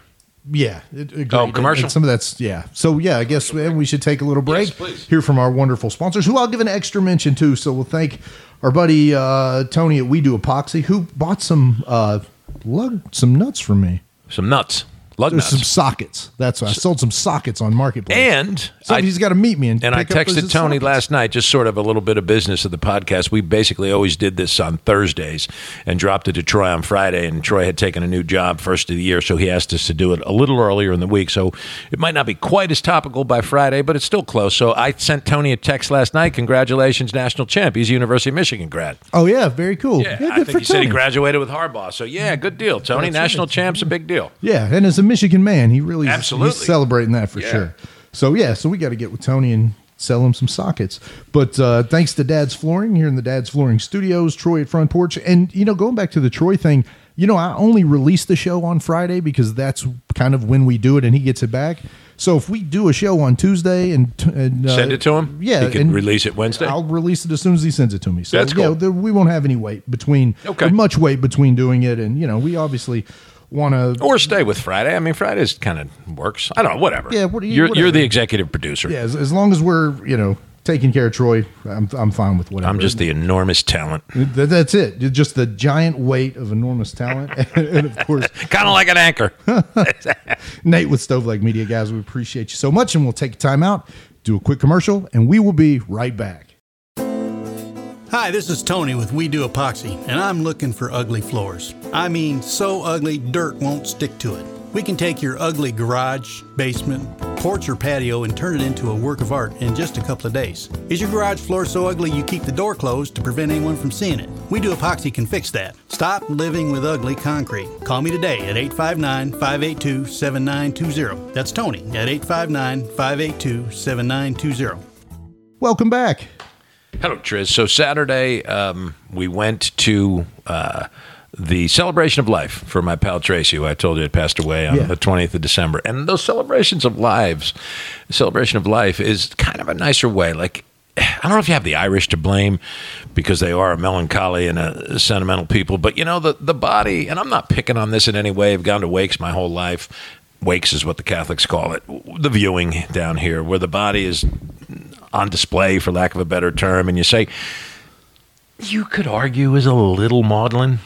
Speaker 2: Yeah. It, agreed.
Speaker 3: Oh, commercial?
Speaker 2: and some of that's yeah. So yeah, I guess we should take a little break.
Speaker 3: Yes, please.
Speaker 2: Hear from our wonderful sponsors, who I'll give an extra mention to. So we'll thank our buddy uh, Tony at We Do Epoxy, who bought some uh, lug some nuts from me.
Speaker 3: some nuts, lug
Speaker 2: There's
Speaker 3: nuts,
Speaker 2: some sockets. That's why I sold some sockets on Marketplace.
Speaker 3: and
Speaker 2: so
Speaker 3: I-
Speaker 2: he's got to meet me and
Speaker 3: And I
Speaker 2: pick up his
Speaker 3: texted Tony
Speaker 2: sockets.
Speaker 3: last night, just sort of a little bit of business of the podcast. We basically always did this on Thursdays and dropped it to Troy on Friday. And Troy had taken a new job first of the year, so he asked us to do it a little earlier in the week. So it might not be quite as topical by Friday, but it's still close. So I sent Tony a text last night. Congratulations, national champ. He's a University of Michigan grad.
Speaker 2: Oh yeah, very cool.
Speaker 3: Yeah,
Speaker 2: Yeah,
Speaker 3: I think he said he graduated with Harbaugh. So yeah, good deal, Tony.
Speaker 2: That's
Speaker 3: national
Speaker 2: right.
Speaker 3: champ's a big deal.
Speaker 2: Yeah, and as a Michigan man, he really is-
Speaker 3: Absolutely.
Speaker 2: he's celebrating that for
Speaker 3: Yeah.
Speaker 2: sure. So yeah, so we got to get with Tony and sell him some sockets. But uh, thanks to Dad's Flooring here in the Dad's Flooring Studios, Troy at Front Porch, and you know, going back to the Troy thing, you know, I only release the show on Friday because that's kind of when we do it, and he gets it back. So if we do a show on Tuesday and, t- and uh,
Speaker 3: Send it to him?
Speaker 2: yeah,
Speaker 3: He can
Speaker 2: and
Speaker 3: release it Wednesday?
Speaker 2: I'll release it as soon as he sends it to me. So
Speaker 3: That's
Speaker 2: yeah,
Speaker 3: cool.
Speaker 2: there, we won't have any wait between,
Speaker 3: Okay.
Speaker 2: much wait between doing it, and you know, we obviously want to
Speaker 3: Or stay with Friday. I mean, Friday's kind of works. I don't know. Whatever.
Speaker 2: Yeah, what do you-
Speaker 3: you're, you're the executive producer.
Speaker 2: Yeah, as, as long as we're you know taking care of Troy, I'm I'm fine with whatever.
Speaker 3: I'm just the enormous talent,
Speaker 2: Th- that's it. Just the giant weight of enormous talent, and of course
Speaker 3: kind of like an anchor.
Speaker 2: Nate with Stove Leg Media guys. We appreciate you so much, and we'll take time out, do a quick commercial, and we will be right back.
Speaker 4: Hi, this is Tony with We Do Epoxy, and I'm looking for ugly floors. I mean, so ugly dirt won't stick to it. We can take your ugly garage, basement, porch, or patio and turn it into a work of art in just a couple of days. Is your garage floor so ugly you keep the door closed to prevent anyone from seeing it? We Do Epoxy can fix that. Stop living with ugly concrete. Call me today at 859 582 7920. That's Tony at 859 582 7920.
Speaker 2: Welcome back.
Speaker 3: Hello, Triz. So Saturday, um, we went to uh, the celebration of life for my pal Tracy, who I told you had passed away on
Speaker 2: Yeah.
Speaker 3: the 20th of December. And those celebrations of lives, celebration of life is kind of a nicer way. Like, I don't know if you have the Irish to blame because they are a melancholy and a sentimental people, but you know, the, the body, and I'm not picking on this in any way. I've gone to wakes my whole life. Wakes is what the Catholics call it. The viewing down here, where the body is on display, for lack of a better term, and you say, you could argue is a little maudlin,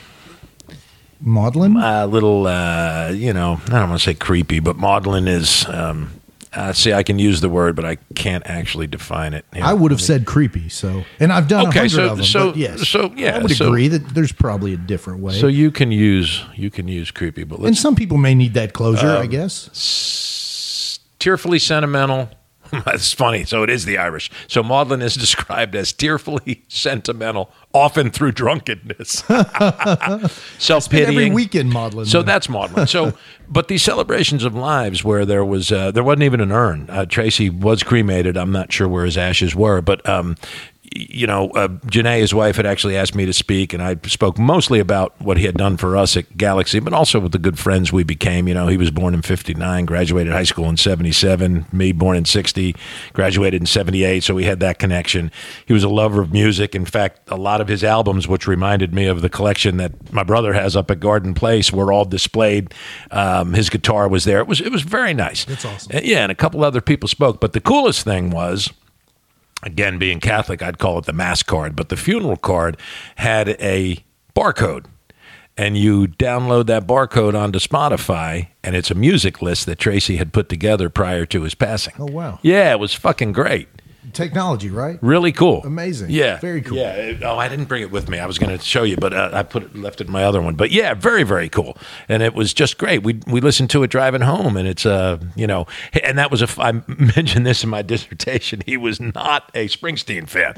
Speaker 2: Maudlin?
Speaker 3: a little, uh, you know, I don't want to say creepy, but maudlin is. Um, uh, see, I can use the word, but I can't actually define it. You know,
Speaker 2: I would have said creepy. So, and I've done a
Speaker 3: Okay,
Speaker 2: hundred
Speaker 3: so-
Speaker 2: of them.
Speaker 3: so-
Speaker 2: but yes,
Speaker 3: so, yeah,
Speaker 2: I would
Speaker 3: so-
Speaker 2: agree that there's probably a different way.
Speaker 3: So you can use you can use creepy, but
Speaker 2: and some people may need that closure.
Speaker 3: Um,
Speaker 2: I guess.
Speaker 3: tearfully sentimental. That's funny. So it is the Irish. So maudlin is described as tearfully sentimental, often through drunkenness, self pitying.
Speaker 2: Every weekend, maudlin.
Speaker 3: So that's maudlin. So, but these celebrations of lives where there was uh, there wasn't even an urn. Uh, Tracy was cremated. I'm not sure where his ashes were, but um, you know, uh, Janae, his wife, had actually asked me to speak, and I spoke mostly about what he had done for us at Galaxy, but also with the good friends we became. You know, he was born in '59, graduated high school in '77. Me, born in '60, graduated in '78. So we had that connection. He was a lover of music. In fact, a lot of his albums, which reminded me of the collection that my brother has up at Garden Place, were all displayed. Um, his guitar was there. It was it was very nice.
Speaker 2: That's awesome.
Speaker 3: Yeah, and a couple other people spoke. But the coolest thing was again, being Catholic, I'd call it the mass card, but the funeral card had a barcode. And you download that barcode onto Spotify, and it's a music list that Tracy had put together prior to his passing.
Speaker 2: Oh, wow.
Speaker 3: Yeah, it was fucking great.
Speaker 2: Technology, right?
Speaker 3: Really cool.
Speaker 2: Amazing.
Speaker 3: Yeah.
Speaker 2: Very cool.
Speaker 3: Yeah. it- oh, I didn't bring it with me. I was going to show you, but uh, I put it left it in my other one. But yeah, very very cool. And it was just great. We we listened to it driving home, and it's uh you know, and that was a. f- I mentioned this in my dissertation. He was not a Springsteen fan,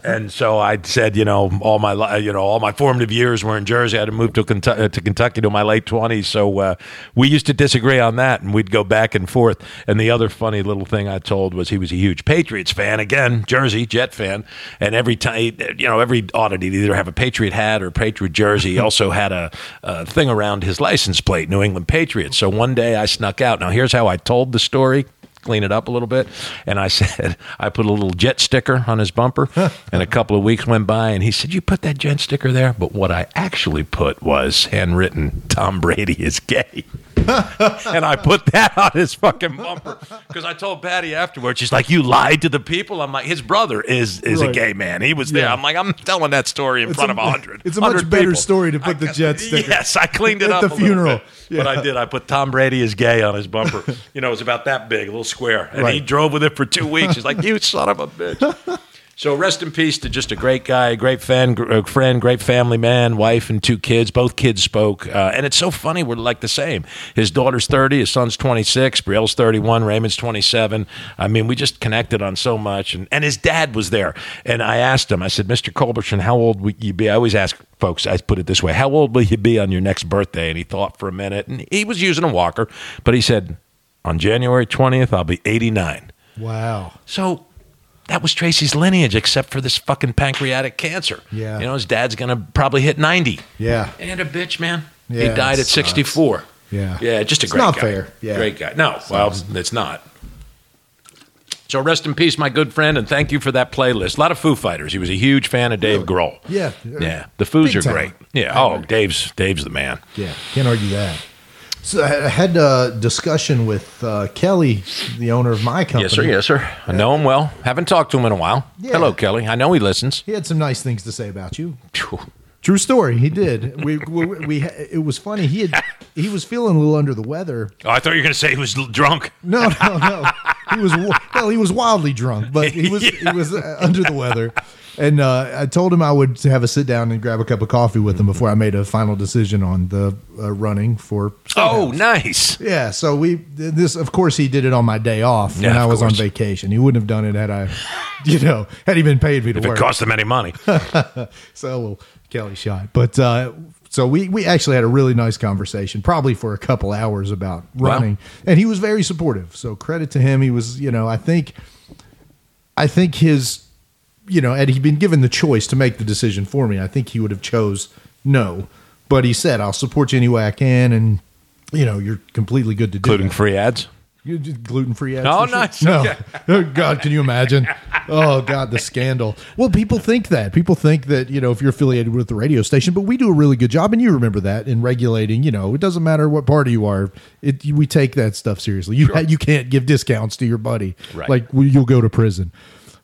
Speaker 3: and so I said, you know, all my you know all my formative years were in Jersey. I had to move to Kentucky, to Kentucky to my late twenties, so uh, we used to disagree on that, and we'd go back and forth. And the other funny little thing I told was he was a huge Patriots fan. Again, Jersey Jet fan, and every time you know every audit he'd either have a Patriot hat or a Patriot jersey. He also had a, a thing around his license plate, New England Patriots. So one day I snuck out. Now here's how I told the story clean it up a little bit. And I said, I put a little jet sticker on his bumper. and a couple of weeks went by, and he said, You put that jet sticker there? But what I actually put was handwritten, Tom Brady is gay. and I put that on his fucking bumper because I told Patty afterwards. She's like, "You lied to the people." I'm like, "His brother is is a gay man. He was there."
Speaker 2: Yeah.
Speaker 3: I'm like, "I'm telling that story in
Speaker 2: It's
Speaker 3: front
Speaker 2: a-
Speaker 3: of a hundred.
Speaker 2: it's a much better
Speaker 3: people.
Speaker 2: story to put
Speaker 3: I-
Speaker 2: the jet sticker
Speaker 3: Yes, I cleaned it
Speaker 2: at
Speaker 3: up
Speaker 2: the funeral.
Speaker 3: bit. But I did. I put Tom Brady is gay on his bumper. You know, it was about that big, a little square. And he drove with it for two weeks. He's like, "You son of a bitch." So rest in peace to just a great guy, great fan, uh, friend, great family man, wife and two kids. Both kids spoke, uh, and it's so funny. We're like the same. His daughter's thirty, his son's twenty six, Brielle's thirty one, Raymond's twenty seven. I mean, we just connected on so much, and, and his dad was there. And I asked him, I said, Mr. Culbertson, how old will you be? I always ask folks, I put it this way, how old will you be on your next birthday? And he thought for a minute, and he was using a walker, but he said, on January twentieth, I'll be eighty nine.
Speaker 2: Wow.
Speaker 3: So that was Tracy's lineage, except for this fucking pancreatic cancer.
Speaker 2: Yeah.
Speaker 3: You know, his dad's going to probably hit 90.
Speaker 2: Yeah.
Speaker 3: And a bitch, man.
Speaker 2: Yeah,
Speaker 3: he died at
Speaker 2: sucks.
Speaker 3: 64.
Speaker 2: Yeah.
Speaker 3: Yeah, just a
Speaker 2: It's
Speaker 3: great
Speaker 2: not
Speaker 3: guy.
Speaker 2: fair. Yeah.
Speaker 3: Great guy. No, well, it's not. So rest in peace, my good friend, and thank you for that playlist. A lot of Foo Fighters. He was a huge fan of Dave Grohl.
Speaker 2: Yeah.
Speaker 3: Yeah. The Foos
Speaker 2: Big
Speaker 3: are
Speaker 2: time.
Speaker 3: great. Yeah. Oh, Dave's Dave's the man.
Speaker 2: Yeah, can't argue that. So I I had a discussion with uh, Kelly, the owner of my company.
Speaker 3: Yes, sir. Yes, sir. I know him well. Haven't talked to him in a while.
Speaker 2: Yeah.
Speaker 3: Hello, Kelly. I know he listens.
Speaker 2: He had some nice things to say about you.
Speaker 3: Phew.
Speaker 2: True story. He did. We, we, we it was funny. He had he was feeling a little under the weather.
Speaker 3: Oh, I thought you were going to say he was drunk.
Speaker 2: No, no, no. He was well. He was wildly drunk, but he was he was uh, under the weather. And uh, I told him I would have a sit down and grab a cup of coffee with him before I made a final decision on the uh, running for.
Speaker 3: Oh,
Speaker 2: Steakhouse.
Speaker 3: nice.
Speaker 2: Yeah, so we this of course he did it on my day off when
Speaker 3: Yeah,
Speaker 2: I
Speaker 3: of
Speaker 2: was on vacation. He wouldn't have done it had I, you know, had he been paid me to
Speaker 3: If it
Speaker 2: work.
Speaker 3: cost him any money.
Speaker 2: so a little Kelly shot, but uh, so we we actually had a really nice conversation, probably for a couple hours about
Speaker 3: Wow.
Speaker 2: running, and he was very supportive. So credit to him. He was, you know, I think, I think his you know, had he been given the choice to make the decision for me, I think he would have chose no. But he said, "I'll support you any way I can," and you know, you're completely good to do
Speaker 3: including
Speaker 2: that.
Speaker 3: free ads.
Speaker 2: Gluten free ads.
Speaker 3: Oh,
Speaker 2: for sure.
Speaker 3: nice.
Speaker 2: No, oh, God, can you imagine? Oh God, the scandal. Well, people think that. People think that you know if you're affiliated with the radio station, but we do a really good job, and you remember that in regulating. You know, it doesn't matter what party you are. It we take that stuff seriously. You you can't give discounts to your buddy.
Speaker 3: Right.
Speaker 2: Like you'll go to prison.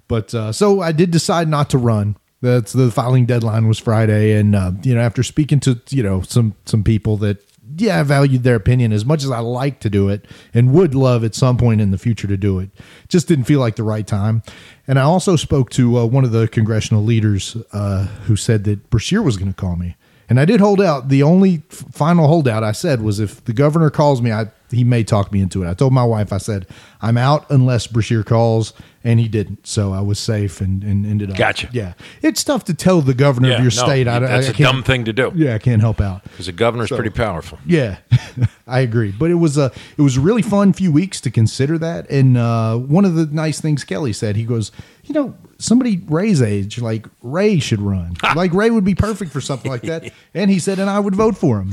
Speaker 2: But uh, so I did decide not to run. That's the filing deadline was Friday, and uh, you know after speaking to you know some some people that yeah I valued their opinion as much as I like to do it and would love at some point in the future to do it, just didn't feel like the right time. And I also spoke to uh, one of the congressional leaders uh, who said that Beshear was going to call me, and I did hold out. The only f- final holdout I said was if the governor calls me, I he may talk me into it. I told my wife, I said I'm out unless Beshear calls, and he didn't. So I was safe and, and ended up.
Speaker 3: Gotcha.
Speaker 2: Yeah, it's tough to tell the governor
Speaker 3: Yeah,
Speaker 2: of your
Speaker 3: no,
Speaker 2: state. I,
Speaker 3: that's
Speaker 2: I
Speaker 3: a
Speaker 2: can't-
Speaker 3: dumb thing to do.
Speaker 2: Yeah, I can't help out.
Speaker 3: Because the governor's pretty powerful.
Speaker 2: Yeah, I agree. But it was a it was a really fun few weeks to consider that. And uh, one of the nice things Kelly said, he goes, you know, somebody Ray's age, like Ray should run. like Ray would be perfect for something like that. And he said, and I would vote for him.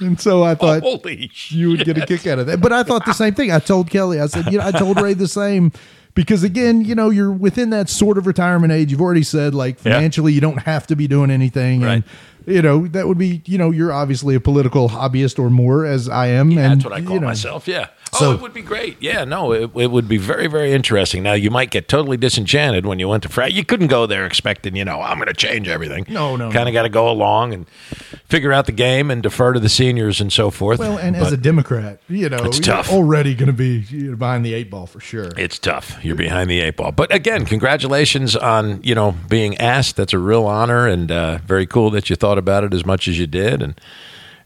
Speaker 2: And so I thought
Speaker 3: Holy
Speaker 2: you would get a kick out of that. But I thought the same thing. I told Kelly, I said, you know, I told Ray the same. Because again, you know, you're within that sort of retirement age. You've already said like
Speaker 3: Yeah.
Speaker 2: financially you don't have to be doing anything.
Speaker 3: Right.
Speaker 2: And you know, that would be, you know, you're obviously a political hobbyist or more as I am. and
Speaker 3: That's what I call
Speaker 2: you know,
Speaker 3: myself. Yeah.
Speaker 2: So-
Speaker 3: oh, it would be great. Yeah. No, it, it would be very, very interesting. Now, you might get totally disenchanted when you went to frat. You couldn't go there expecting, you know, I'm going to change everything.
Speaker 2: No, no,
Speaker 3: Kind
Speaker 2: no.
Speaker 3: of got to go along and figure out the game and defer to the seniors and so forth.
Speaker 2: Well, and as a Democrat, you know,
Speaker 3: It's
Speaker 2: you're
Speaker 3: tough.
Speaker 2: already going to be behind the eight ball for sure.
Speaker 3: it's tough. You're behind the eight ball. But again, congratulations on, you know, being asked. That's a real honor and uh, very cool that you thought about it as much as you did. And,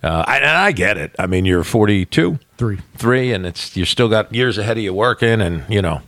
Speaker 3: uh, I, and I get it. I mean, you're 42.
Speaker 2: Three.
Speaker 3: three, and it's you still got years ahead of you working, and you know,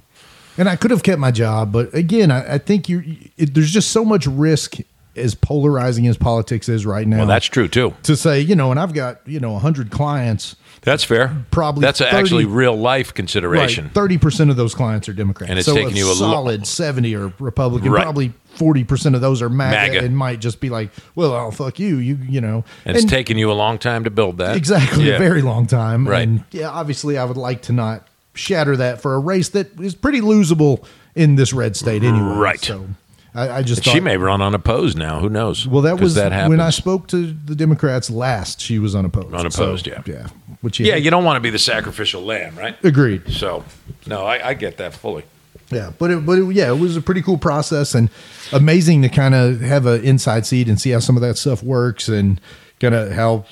Speaker 2: And I could have kept my job, but again, I, I think you it, there's just so much risk as polarizing as politics is right now.
Speaker 3: well, that's true too.
Speaker 2: to say, you know, and I've got, you know, 100 clients.
Speaker 3: That's fair.
Speaker 2: Probably
Speaker 3: that's
Speaker 2: 30
Speaker 3: actually real life consideration.
Speaker 2: Right, 30% of those clients are Democrats.
Speaker 3: And it's
Speaker 2: so
Speaker 3: taking you a lo-
Speaker 2: solid 70 are Republican.
Speaker 3: Right.
Speaker 2: Probably 40% of those are MAGA,
Speaker 3: MAGA.
Speaker 2: and might just be like, well, I'll fuck you. You, you know.
Speaker 3: And it's taken you a long time to build that.
Speaker 2: Exactly,
Speaker 3: Yeah.
Speaker 2: a very long time.
Speaker 3: Right.
Speaker 2: And yeah, obviously, I would like to not shatter that for a race that is pretty losable in this red state anyway.
Speaker 3: Right.
Speaker 2: So I, I just
Speaker 3: She may run unopposed now. Who knows?
Speaker 2: Well, that was
Speaker 3: that happens.
Speaker 2: when I spoke to the Democrats last. She was unopposed.
Speaker 3: Unopposed,
Speaker 2: So,
Speaker 3: yeah.
Speaker 2: yeah. Which
Speaker 3: Yeah, you don't want to be the sacrificial lamb, right?
Speaker 2: agreed.
Speaker 3: So, no, I, I get that fully.
Speaker 2: Yeah, but it, but it, yeah, it was a pretty cool process and amazing to kind of have an inside seat and see how some of that stuff works and kind of how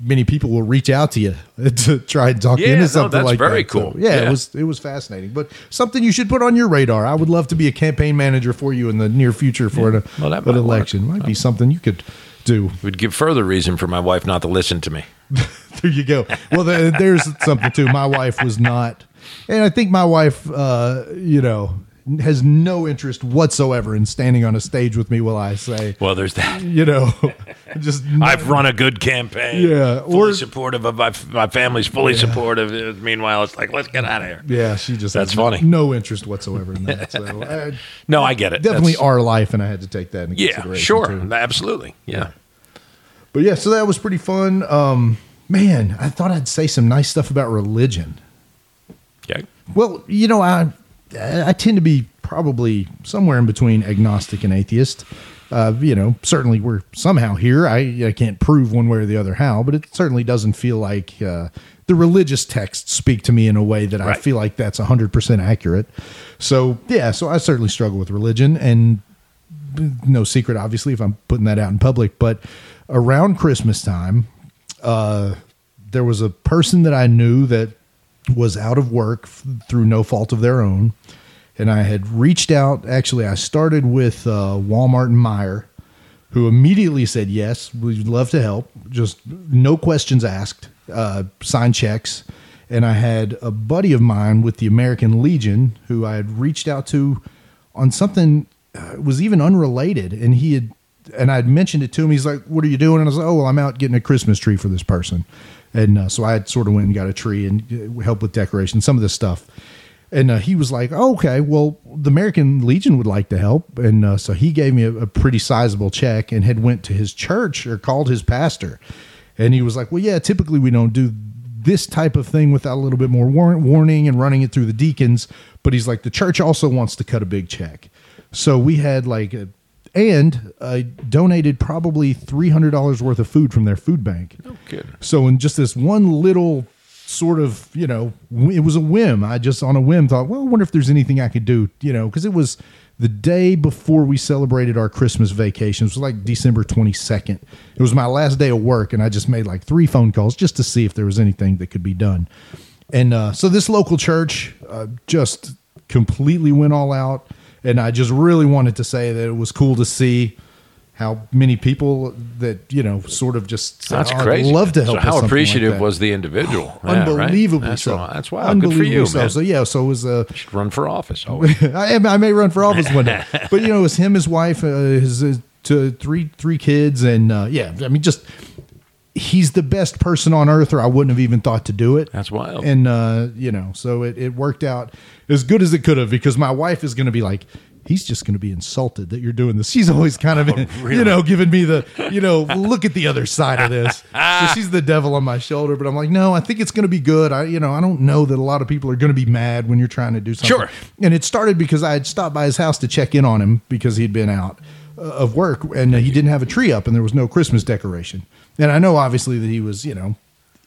Speaker 2: many people will reach out to you to try and talk you
Speaker 3: Yeah,
Speaker 2: into
Speaker 3: no,
Speaker 2: something
Speaker 3: that's
Speaker 2: like
Speaker 3: very
Speaker 2: that. So,
Speaker 3: cool.
Speaker 2: yeah,
Speaker 3: Yeah.
Speaker 2: it was it was fascinating, but something you should put on your radar. I would love to be a campaign manager for you in the near future for an,
Speaker 3: Well, that
Speaker 2: an
Speaker 3: might work.
Speaker 2: election. Might be something you could do.
Speaker 3: It would give further reason for my wife not to listen to me.
Speaker 2: There you go. Well, there, there's something too. My wife was not, and I think my wife, uh, you know, has no interest whatsoever in standing on a stage with me while I say,
Speaker 3: Well, there's that.
Speaker 2: you know, just
Speaker 3: I've run a good campaign.
Speaker 2: Yeah,
Speaker 3: fully
Speaker 2: or-
Speaker 3: supportive of my my family's fully supportive. Uh, Meanwhile, it's like let's get out of here.
Speaker 2: yeah, she just
Speaker 3: That's
Speaker 2: has
Speaker 3: funny.
Speaker 2: No interest whatsoever in that. So I,
Speaker 3: No, I get it.
Speaker 2: definitely
Speaker 3: That's-
Speaker 2: our life, and I had to take that into
Speaker 3: Yeah,
Speaker 2: consideration.
Speaker 3: sure,
Speaker 2: too.
Speaker 3: absolutely. Yeah.
Speaker 2: But yeah, so that was pretty fun. Um, man, I thought I'd say some nice stuff about religion.
Speaker 3: Okay.
Speaker 2: Well, you know, I I tend to be probably somewhere in between agnostic and atheist. Uh, you know, certainly we're somehow here. I, I can't prove one way or the other how, but it certainly doesn't feel like uh, the religious texts speak to me in a way that I feel like that's 100% accurate. So, yeah, so I certainly struggle with religion and no secret, obviously, if I'm putting that out in public, but around Christmas time, uh, there was a person that I knew that was out of work f- through no fault of their own. And I had reached out. Actually, I started with uh, Walmart and Meijer, who immediately said, Yes, we'd love to help. Just no questions asked, uh, sign checks. And I had a buddy of mine with the American Legion who I had reached out to on something uh, was even unrelated. And he had, and I'd mentioned it to him. He's like, What are you doing? And I was like, Oh, well, I'm out getting a Christmas tree for this person. And uh, so I sort of went and got a tree and uh, helped with decoration, some of this stuff. And uh, he was like, oh, "Okay, well, the American Legion would like to help," and uh, so he gave me a, a pretty sizable check and had went to his church or called his pastor, and he was like, "Well, yeah, typically we don't do this type of thing without a little bit more war- warning and running it through the deacons, but he's like, the church also wants to cut a big check, so we had like." A, and I donated probably three hundred dollars worth of food from their food bank.
Speaker 3: No kidding.
Speaker 2: So in just this one little sort of, you know, it was a whim. I just on a whim thought, well, I wonder if there's anything I could do, you know, because it was the day before we celebrated our Christmas vacation. It was like December 22nd. It was my last day of work, and I just made like three phone calls just to see if there was anything that could be done. And uh, so this local church uh, just completely went all out, and I just really wanted to say that it was cool to see how many people that you know sort of just said,
Speaker 3: That's
Speaker 2: "Oh, I'd love to help.
Speaker 3: So how
Speaker 2: something like
Speaker 3: appreciative was the individual? Yeah, right? That's,
Speaker 2: so.
Speaker 3: That's wild. Good for you,
Speaker 2: so.
Speaker 3: man.
Speaker 2: So yeah, so it was uh,
Speaker 3: Should run for office.
Speaker 2: I, I may run for office one day, but you know, it was him, his wife, uh, his, his to three three kids, and uh, yeah, I mean, just he's the best person on earth, or I wouldn't have even thought to do it.
Speaker 3: That's wild.
Speaker 2: And uh, you know, so it, it worked out as good as it could have because my wife is going to be like. He's just going to be insulted that you're doing this. She's always kind of,
Speaker 3: Oh,
Speaker 2: you know, giving me the, you know, look at the other side of this. so she's the devil on my shoulder, but I'm like, no, I think it's going to be good. I, you know, I don't know that a lot of people are going to be mad when you're trying to do something.
Speaker 3: Sure.
Speaker 2: And it started because I had stopped by his house to check in on him because he'd been out uh, of work and he didn't have a tree up and there was no Christmas decoration. And I know obviously that he was, you know,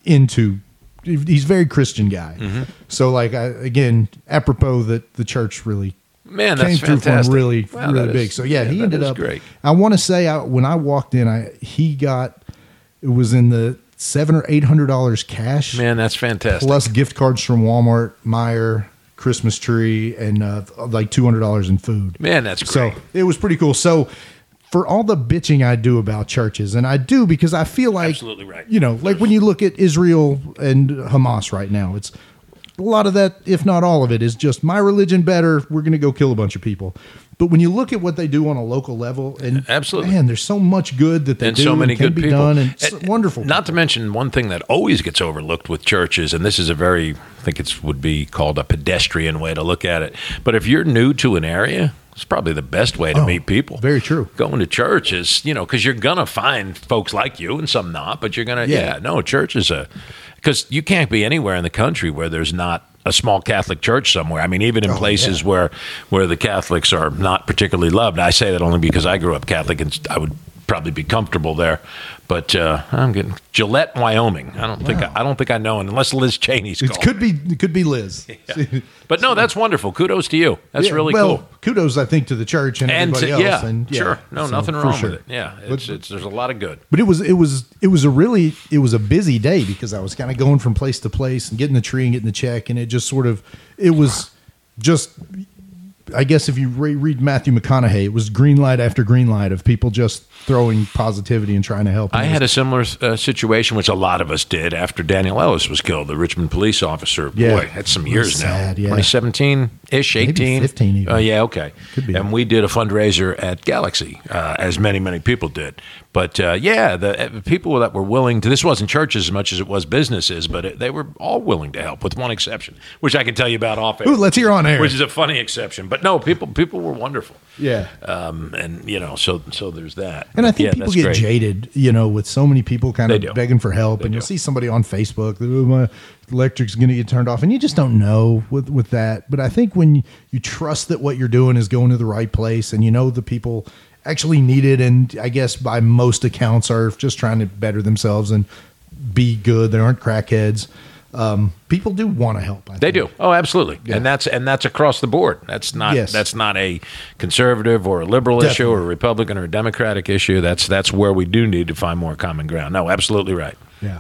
Speaker 2: into he's a very Christian guy.
Speaker 3: Mm-hmm.
Speaker 2: So like I, again, apropos that the church really
Speaker 3: Man,
Speaker 2: came
Speaker 3: that's
Speaker 2: through for him
Speaker 3: fantastic.
Speaker 2: really
Speaker 3: Wow,
Speaker 2: really
Speaker 3: that
Speaker 2: big.
Speaker 3: is-
Speaker 2: so yeah, he ended up
Speaker 3: great.
Speaker 2: I want to say I, when I walked in, I he got it was in the seven or eight hundred dollars cash
Speaker 3: Man, that's fantastic.
Speaker 2: plus gift cards from Walmart, Meijer, Christmas tree, and uh, like two hundred dollars in food.
Speaker 3: Man, that's
Speaker 2: So it was pretty cool. So for all the bitching I do about churches, and I do because I feel like
Speaker 3: Absolutely right.
Speaker 2: You know, like when you look at Israel and Hamas right now, it's a lot of that, if not all of it, is just my religion better. We're going to go kill a bunch of people. But when you look at what they do on a local level, and
Speaker 3: Absolutely.
Speaker 2: man, there's so much good that they
Speaker 3: and
Speaker 2: do
Speaker 3: so many
Speaker 2: and
Speaker 3: good
Speaker 2: be
Speaker 3: people.
Speaker 2: done, and it's
Speaker 3: And
Speaker 2: wonderful.
Speaker 3: Not to mention one thing that always gets overlooked with churches, and this is a very, I think it would be called a pedestrian way to look at it. But if you're new to an area, it's probably the best way to
Speaker 2: Oh,
Speaker 3: meet people.
Speaker 2: very true.
Speaker 3: Going to church is, you know, because you're gonna find folks like you and some not, but you're gonna,
Speaker 2: Yeah.
Speaker 3: yeah, no, church is a, because you can't be anywhere in the country where there's not a small Catholic church somewhere. I mean, even in
Speaker 2: Oh,
Speaker 3: places
Speaker 2: yeah.
Speaker 3: where where the Catholics are not particularly loved. I say that only because I grew up Catholic and I would probably be comfortable there. But uh, I'm getting Gillette, Wyoming. I don't think I, I don't think I know unless Liz Cheney's
Speaker 2: it could be it could be Liz.
Speaker 3: But no, that's wonderful. Kudos to you. That's
Speaker 2: Yeah,
Speaker 3: really
Speaker 2: well,
Speaker 3: cool.
Speaker 2: kudos, I think, to the church and,
Speaker 3: And
Speaker 2: everybody
Speaker 3: to,
Speaker 2: else.
Speaker 3: yeah,
Speaker 2: and
Speaker 3: sure. No,
Speaker 2: so,
Speaker 3: nothing wrong
Speaker 2: sure.
Speaker 3: with it. Yeah,
Speaker 2: But-
Speaker 3: it's, it's, there's a lot of good.
Speaker 2: But it was it was it was a really it was a busy day because I was kind of going from place to place and getting the tree and getting the check and it just sort of it was just I guess if you re- read Matthew McConaughey, it was green light after green light of people just throwing positivity and trying to help.
Speaker 3: I had a similar uh, situation, which a lot of us did after Daniel Ellis was killed, the Richmond police officer.
Speaker 2: Yeah.
Speaker 3: Boy, that's some years
Speaker 2: was
Speaker 3: now.
Speaker 2: yeah.
Speaker 3: 2017 ish,
Speaker 2: Maybe
Speaker 3: 18.
Speaker 2: 15 even.
Speaker 3: Oh, yeah, okay.
Speaker 2: Could be.
Speaker 3: And we did a fundraiser at Galaxy, uh, as many, many people did. But uh, yeah, the uh, people that were willing to, this wasn't churches as much as it was businesses, but it, they were all willing to help, with one exception, which I can tell you about off air.
Speaker 2: Ooh, let's hear on air.
Speaker 3: Which is a funny exception. But no, people people were wonderful.
Speaker 2: Yeah.
Speaker 3: Um, and, you know, so so there's that.
Speaker 2: And I think
Speaker 3: yeah,
Speaker 2: people get
Speaker 3: great.
Speaker 2: jaded, you know, with so many people kind
Speaker 3: They
Speaker 2: of
Speaker 3: do.
Speaker 2: begging for help,
Speaker 3: They
Speaker 2: and you'll see somebody on Facebook, oh, my electric's going to get turned off, and you just don't know with with that. But I think when you, you trust that what you're doing is going to the right place, and you know the people actually need it, and I guess by most accounts are just trying to better themselves and be good. They aren't crackheads. Um, people do want to help. I
Speaker 3: They
Speaker 2: think.
Speaker 3: do. Oh, absolutely.
Speaker 2: Yeah.
Speaker 3: And that's and that's across the board. That's not
Speaker 2: Yes.
Speaker 3: that's not a conservative or a liberal issue or a Republican or a Democratic issue. That's that's where we do need to find more common ground. No, absolutely right.
Speaker 2: Yeah.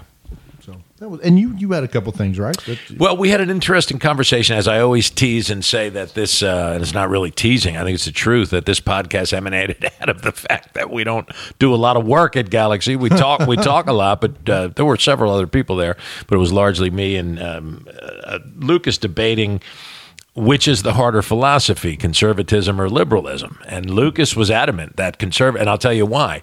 Speaker 2: That was, and you you had a couple things right. That-
Speaker 3: Well, we had an interesting conversation, as I always tease and say that this, uh, and it's not really teasing. I think it's the truth that this podcast emanated out of the fact that we don't do a lot of work at Galaxy. We talk, we talk a lot, but uh, there were several other people there, but it was largely me and um, uh, Lucas debating which is the harder philosophy, conservatism or liberalism? And Lucas was adamant that conserv and I'll tell you why.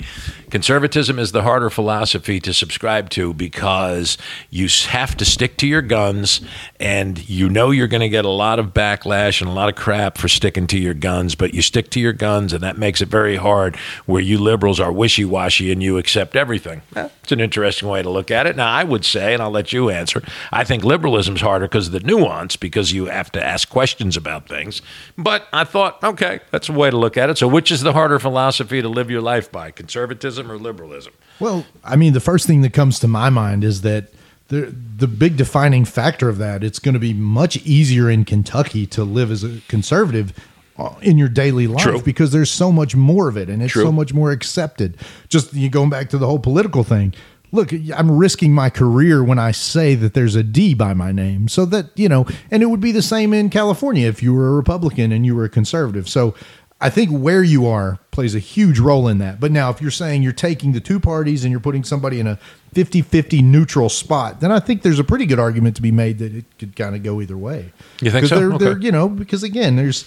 Speaker 3: Conservatism is the harder philosophy to subscribe to because you have to stick to your guns and you know you're going to get a lot of backlash and a lot of crap for sticking to your guns, but you stick to your guns and that makes it very hard where you liberals are wishy-washy and you accept everything. It's an interesting way to look at it. Now, I would say, and I'll let you answer, I think liberalism's harder because of the nuance, because you have to ask questions about things. But I thought, okay, that's a way to look at it. So, which is the harder philosophy to live your life by, conservatism or liberalism?
Speaker 2: Well, I mean, the first thing that comes to my mind is that the the big defining factor of that it's going to be much easier in Kentucky to live as a conservative uh, in your daily life
Speaker 3: True.
Speaker 2: because there's so much more of it and it's
Speaker 3: True.
Speaker 2: so much more accepted. Just you going back to the whole political thing. Look, I'm risking my career when I say that there's a D by my name. So that, you know, and it would be the same in California if you were a Republican and you were a conservative. So I think where you are plays a huge role in that. But now, if you're saying you're taking the two parties and you're putting somebody in a 50 50 neutral spot, then I think there's a pretty good argument to be made that it could kind of go either way.
Speaker 3: You think so?
Speaker 2: They're,
Speaker 3: Okay.
Speaker 2: they're, you know, because again, there's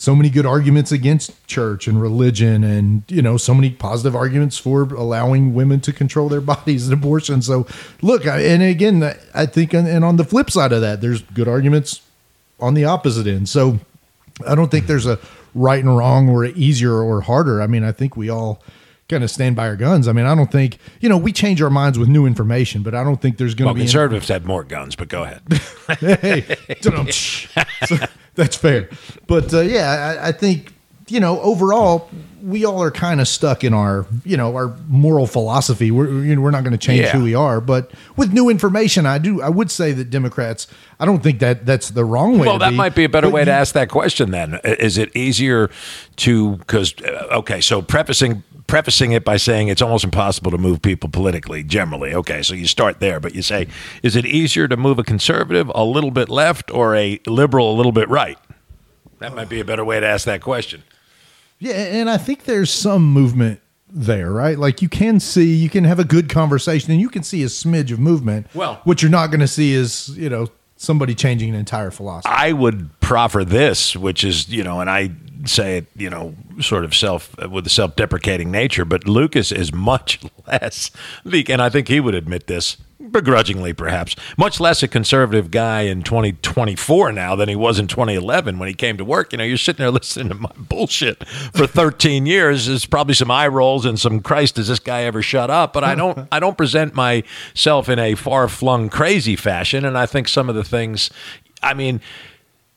Speaker 2: so many good arguments against church and religion and you know so many positive arguments for allowing women to control their bodies and abortion so look I, and again i think and, and on the flip side of that there's good arguments on the opposite end. So i don't think there's a right and wrong or easier or harder. I mean i think we all kind of stand by our guns i mean i don't think you know we change our minds with new information but i don't think there's going
Speaker 3: Well,
Speaker 2: to be any-
Speaker 3: conservatives had more guns, but go ahead.
Speaker 2: hey. So, that's fair. But uh, yeah, I, I think you know overall we all are kind of stuck in our you know our moral philosophy. We're you know, we're not going to change
Speaker 3: Yeah.
Speaker 2: who we are, but with new information, I do I would say that Democrats. I don't think that that's the wrong way.
Speaker 3: Well, that
Speaker 2: be,
Speaker 3: might be a better way to ask that question. Then, is it easier to because okay, so prefacing prefacing it by saying it's almost impossible to move people politically generally. Okay, so you start there, but you say, is it easier to move a conservative a little bit left or a liberal a little bit right? That might be a better way to ask that question.
Speaker 2: Yeah, and I think there's some movement there, right? Like you can see, you can have a good conversation, and you can see a smidge of movement.
Speaker 3: Well-
Speaker 2: what you're not going to see is you know somebody changing an entire philosophy.
Speaker 3: I would proffer this, which is, you know, and I say it, you know, sort of self with a self-deprecating nature, but Lucas is much less, and I think he would admit this begrudgingly, perhaps, much less a conservative guy in 2024 now than he was in 2011 when he came to work. You know, you're sitting there listening to my bullshit for 13 years. There's probably some eye rolls and some Christ, does this guy ever shut up? But I don't, I don't present myself in a far-flung crazy fashion, and I think some of the things, I mean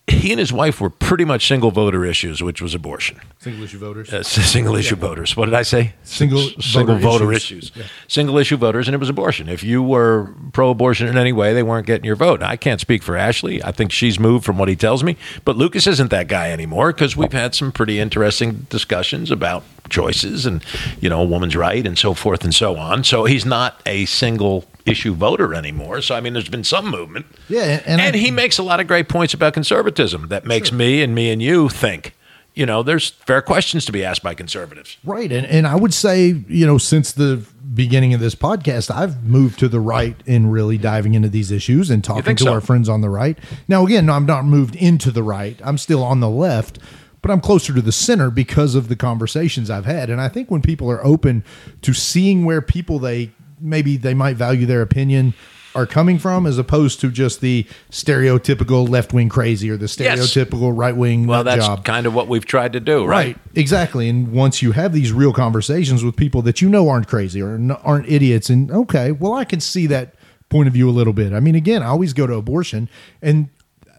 Speaker 3: he and his wife were pretty much single voter issues, which was abortion.
Speaker 2: Single issue voters.
Speaker 3: Uh, single issue voters. What did I say?
Speaker 2: Single
Speaker 3: S- single
Speaker 2: voter
Speaker 3: voter
Speaker 2: issues.
Speaker 3: issues. Single issue voters, and it was abortion. If you were pro-abortion in any way, they weren't getting your vote. I can't speak for Ashley. I think she's moved from what he tells me, but Lucas isn't that guy anymore because we've had some pretty interesting discussions about choices and you know a woman's right and so forth and so on. So he's not a single issue voter anymore. So I mean, there's been some movement.
Speaker 2: Yeah, and
Speaker 3: and
Speaker 2: I-
Speaker 3: he makes a lot of great points about conservatism that makes me and me and you think. You know, there's fair questions to be asked by conservatives.
Speaker 2: Right. And, and I would say, you know, since the beginning of this podcast, I've moved to the right in really diving into these issues and talking to
Speaker 3: so?
Speaker 2: our friends on the right. Now, again, I'm not moved into the right, I'm still on the left, but I'm closer to the center because of the conversations I've had. And I think when people are open to seeing where people they maybe they might value their opinion are coming from as opposed to just the stereotypical left wing crazy or the
Speaker 3: Yes.
Speaker 2: stereotypical right wing
Speaker 3: Well, that's
Speaker 2: job.
Speaker 3: kind of what we've tried to do, right?
Speaker 2: Right, exactly. And once you have these real conversations with people that you know aren't crazy or aren't idiots, and okay, well, I can see that point of view a little bit. I mean, again, I always go to abortion, and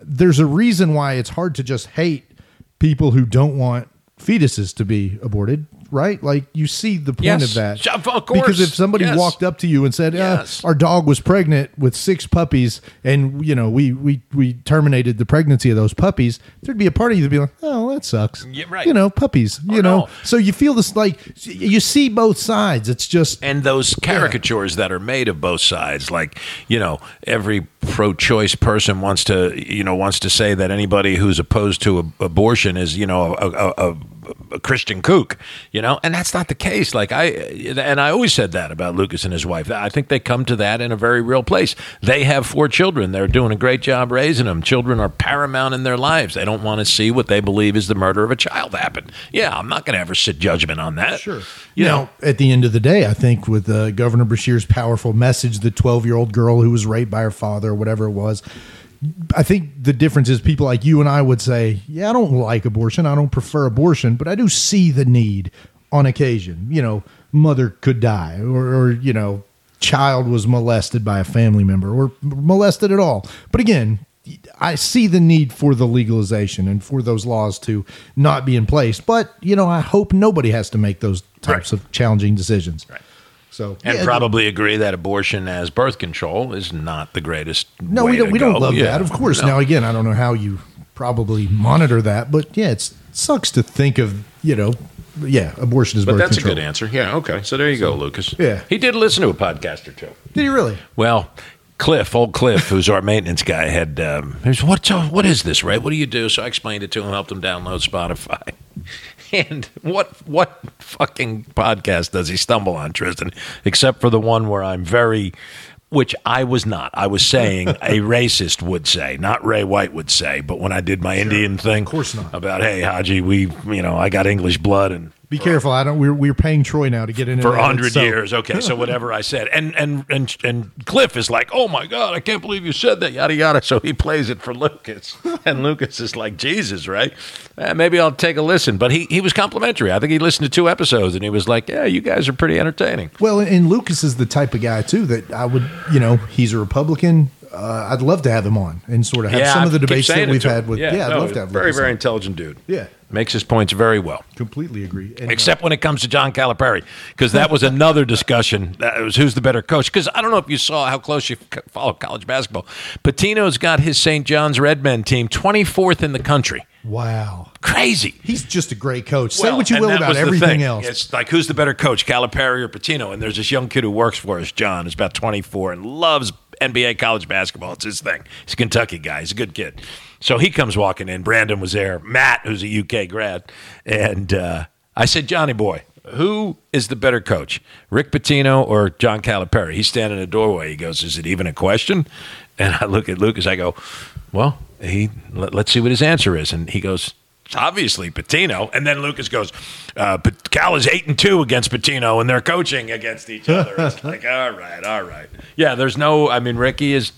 Speaker 2: there's a reason why it's hard to just hate people who don't want fetuses to be aborted. Right, like you see the point
Speaker 3: Yes.
Speaker 2: of that.
Speaker 3: Of course.
Speaker 2: because if somebody
Speaker 3: Yes.
Speaker 2: walked up to you and said, "Yeah,
Speaker 3: Yes.
Speaker 2: our dog was pregnant with six puppies, and you know we we we terminated the pregnancy of those puppies," there'd be a part of you that'd be like, "Oh, that sucks."
Speaker 3: Yeah, right.
Speaker 2: You know, puppies. Oh, you
Speaker 3: Oh,
Speaker 2: know,
Speaker 3: no.
Speaker 2: so you feel this like you see both sides. It's just
Speaker 3: and those caricatures that are made of both sides like you know every pro-choice person wants to you know wants to say that anybody who's opposed to a, abortion is you know a, a, a a Christian kook, you know, and that's not the case. Like I, and I always said that about Lucas and his wife. I think they come to that in a very real place. They have four children. They're doing a great job raising them. Children are paramount in their lives. They don't want to see what they believe is the murder of a child happen. Yeah, I'm not going to ever sit judgment on that.
Speaker 2: Sure.
Speaker 3: You
Speaker 2: now,
Speaker 3: know,
Speaker 2: at the end of the day, I think with uh, Governor Beshear's powerful message, the 12 year old girl who was raped by her father or whatever it was, I think the difference is people like you and I would say, yeah, I don't like abortion. I don't prefer abortion, but I do see the need on occasion. You know, mother could die or, or you know, child was molested by a family member or molested at all. But again, I see the need for the legalization and for those laws to not be in place. But, you know, I hope nobody has to make those types
Speaker 3: Right.
Speaker 2: of challenging decisions.
Speaker 3: Right.
Speaker 2: So,
Speaker 3: and
Speaker 2: yeah,
Speaker 3: probably agree that abortion as birth control is not the greatest.
Speaker 2: No,
Speaker 3: way
Speaker 2: we don't. We don't love
Speaker 3: Yeah.
Speaker 2: that, of course.
Speaker 3: No.
Speaker 2: Now, again, I don't know how you probably monitor that, but yeah, it's, it sucks to think of. You know, yeah, abortion is
Speaker 3: But
Speaker 2: birth
Speaker 3: that's
Speaker 2: control.
Speaker 3: a good answer. Yeah. Okay. So there you go, Lucas.
Speaker 2: Yeah.
Speaker 3: He did listen to a podcast or two.
Speaker 2: Did he really?
Speaker 3: Well, Cliff, old Cliff, who's our maintenance guy, had um, he was, what? What is this, Ray? What do you do? So I explained it to him, helped him download Spotify. And what what fucking podcast does he stumble on, Tristan? Except for the one where I'm very, which I was not. I was saying a racist would say, not Ray White would say. But when I did my Indian thing, of
Speaker 2: course not.
Speaker 3: about hey Haji, we you know I got English blood and
Speaker 2: Be careful. I don't. We're we're paying Troy now to get in
Speaker 3: for hundred years. Okay, so whatever I said, and and and and Cliff is like, "Oh my God, I can't believe you said that." Yada yada. So he plays it for Lucas, and Lucas is like, "Jesus, right? Eh, maybe I'll take a listen." But he he was complimentary. I think he listened to two episodes, and he was like, "Yeah, you guys are pretty entertaining."
Speaker 2: Well, and Lucas is the type of guy too that I would. You know, he's a Republican. Uh, I'd love to have him on and sort of have some of the debates that we've had with. Yeah, I'd
Speaker 3: no,
Speaker 2: love to have.
Speaker 3: very very
Speaker 2: on.
Speaker 3: intelligent dude.
Speaker 2: Yeah.
Speaker 3: makes his points very well.
Speaker 2: Completely agree. And, uh,
Speaker 3: Except when it comes to John Calipari, because that was another discussion. That was who's the better coach. Because I don't know if you saw how close you follow college basketball. Pitino's got his St. John's Redmen team 24th in the country.
Speaker 2: Wow,
Speaker 3: Crazy.
Speaker 2: he's just a great coach. Say
Speaker 3: Well,
Speaker 2: what you will about everything else.
Speaker 3: It's like who's the better coach, Calipari or Pitino? And there's this young kid who works for us, John, who's about 24 and loves NBA college basketball. It's his thing. He's a Kentucky guy. He's a good kid. So he comes walking in. Brandon was there. Matt, who's a UK grad, and uh, I said, Johnny boy. Who is the better coach, Rick Pitino or John Calipari? He's standing in the doorway. He goes, "Is it even a question?" And I look at Lucas. I go, "Well, he let, let's see what his answer is." And he goes, it's obviously Pitino. And then Lucas goes, uh, but Cal is eight and two against Pitino, and they're coaching against each other. It's like, all right, all right. Yeah, there's no. I mean, Ricky is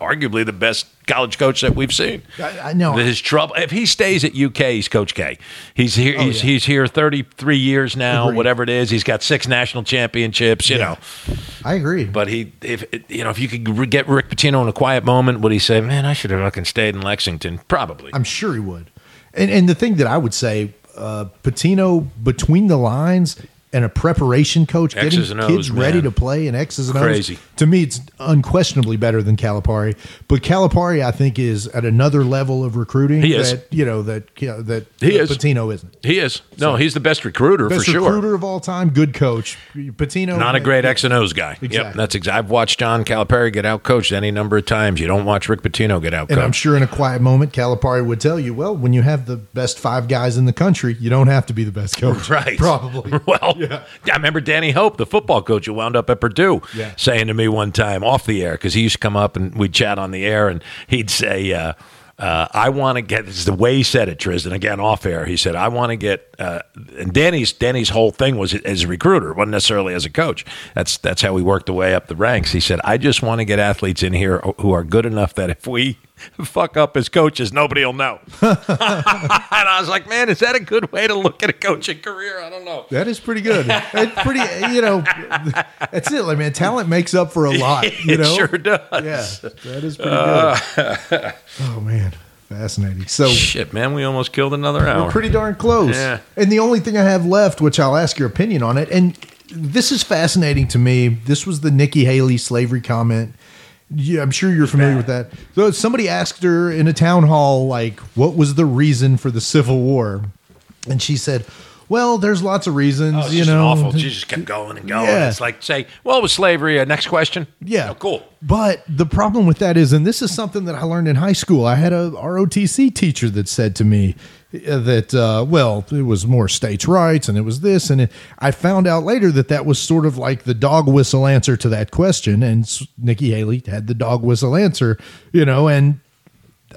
Speaker 3: arguably the best college coach that we've seen.
Speaker 2: I, I know.
Speaker 3: His trouble. If he stays at UK, he's Coach K. He's here. he's
Speaker 2: Oh, yeah.
Speaker 3: he's here 33 years now.
Speaker 2: Agreed.
Speaker 3: Whatever it is, he's got six national championships. You
Speaker 2: Yeah.
Speaker 3: know,
Speaker 2: I agree.
Speaker 3: but he, if you know, if you could get Rick Pitino in a quiet moment, would he say, "Man, I should have fucking stayed in Lexington"? Probably.
Speaker 2: I'm sure he would. And and the thing that I would say, uh, Pitino between the lines and a preparation coach,
Speaker 3: X's
Speaker 2: getting
Speaker 3: and
Speaker 2: kids
Speaker 3: O's,
Speaker 2: ready to play in X's and O's.
Speaker 3: Crazy.
Speaker 2: To me, it's unquestionably better than Calipari. But Calipari, I think, is at another level of recruiting
Speaker 3: He is.
Speaker 2: that you know that you know, that
Speaker 3: He is.
Speaker 2: Pitino isn't.
Speaker 3: He is. No, he's the best recruiter
Speaker 2: Best
Speaker 3: for sure.
Speaker 2: recruiter of all time, good coach. Pitino,
Speaker 3: Not a great X and O's guy. Yep, that's exactly. I've watched John Calipari get out coached any number of times. You don't watch Rick Pitino get out coached.
Speaker 2: And I'm sure in a quiet moment, Calipari would tell you, well, when you have the best five guys in the country, you don't have to be the best coach.
Speaker 3: Right.
Speaker 2: Probably.
Speaker 3: Well,
Speaker 2: Yeah.
Speaker 3: I remember Danny Hope, the football coach who wound up at Purdue,
Speaker 2: Yeah.
Speaker 3: saying to me one time off the air, because he used to come up and we'd chat on the air, and he'd say, uh, uh, I want to get this is the way he said it, Tristan. Again, off air, he said, "I want to get." Uh, and Danny's Danny's whole thing was as a recruiter, wasn't necessarily as a coach. That's that's how he worked the way up the ranks. He said, "I just want to get athletes in here who are good enough that if we fuck up as coaches, nobody will know." and I was like, "Man, is that a good way to look at a coaching career?" I don't know.
Speaker 2: That is pretty good. It's pretty, you know, that's it. Like, man, talent makes up for a lot, you
Speaker 3: it
Speaker 2: know?
Speaker 3: sure does.
Speaker 2: Yeah, that is pretty good. Uh, oh, man. Fascinating. So,
Speaker 3: Shit, man, we almost killed another
Speaker 2: we're
Speaker 3: hour.
Speaker 2: pretty darn close.
Speaker 3: Yeah.
Speaker 2: And the only thing I have left, which I'll ask your opinion on it, and this is fascinating to me. This was the Nikki Haley slavery comment. Yeah, I'm sure you're familiar with that. So somebody asked her in a town hall, like, what was the reason for the Civil War? And she said, well, there's lots of reasons,
Speaker 3: Oh, it's
Speaker 2: you
Speaker 3: just
Speaker 2: know.
Speaker 3: awful. She just kept going and going.
Speaker 2: Yeah.
Speaker 3: It's like say, well, it was slavery. Uh, next question.
Speaker 2: Yeah.
Speaker 3: Oh, cool.
Speaker 2: But the problem with that is, and this is something that I learned in high school. I had a ROTC teacher that said to me, that uh, well, it was more states' rights and it was this, and it, I found out later that that was sort of like the dog whistle answer to that question, and Nikki Haley had the dog whistle answer, you know, and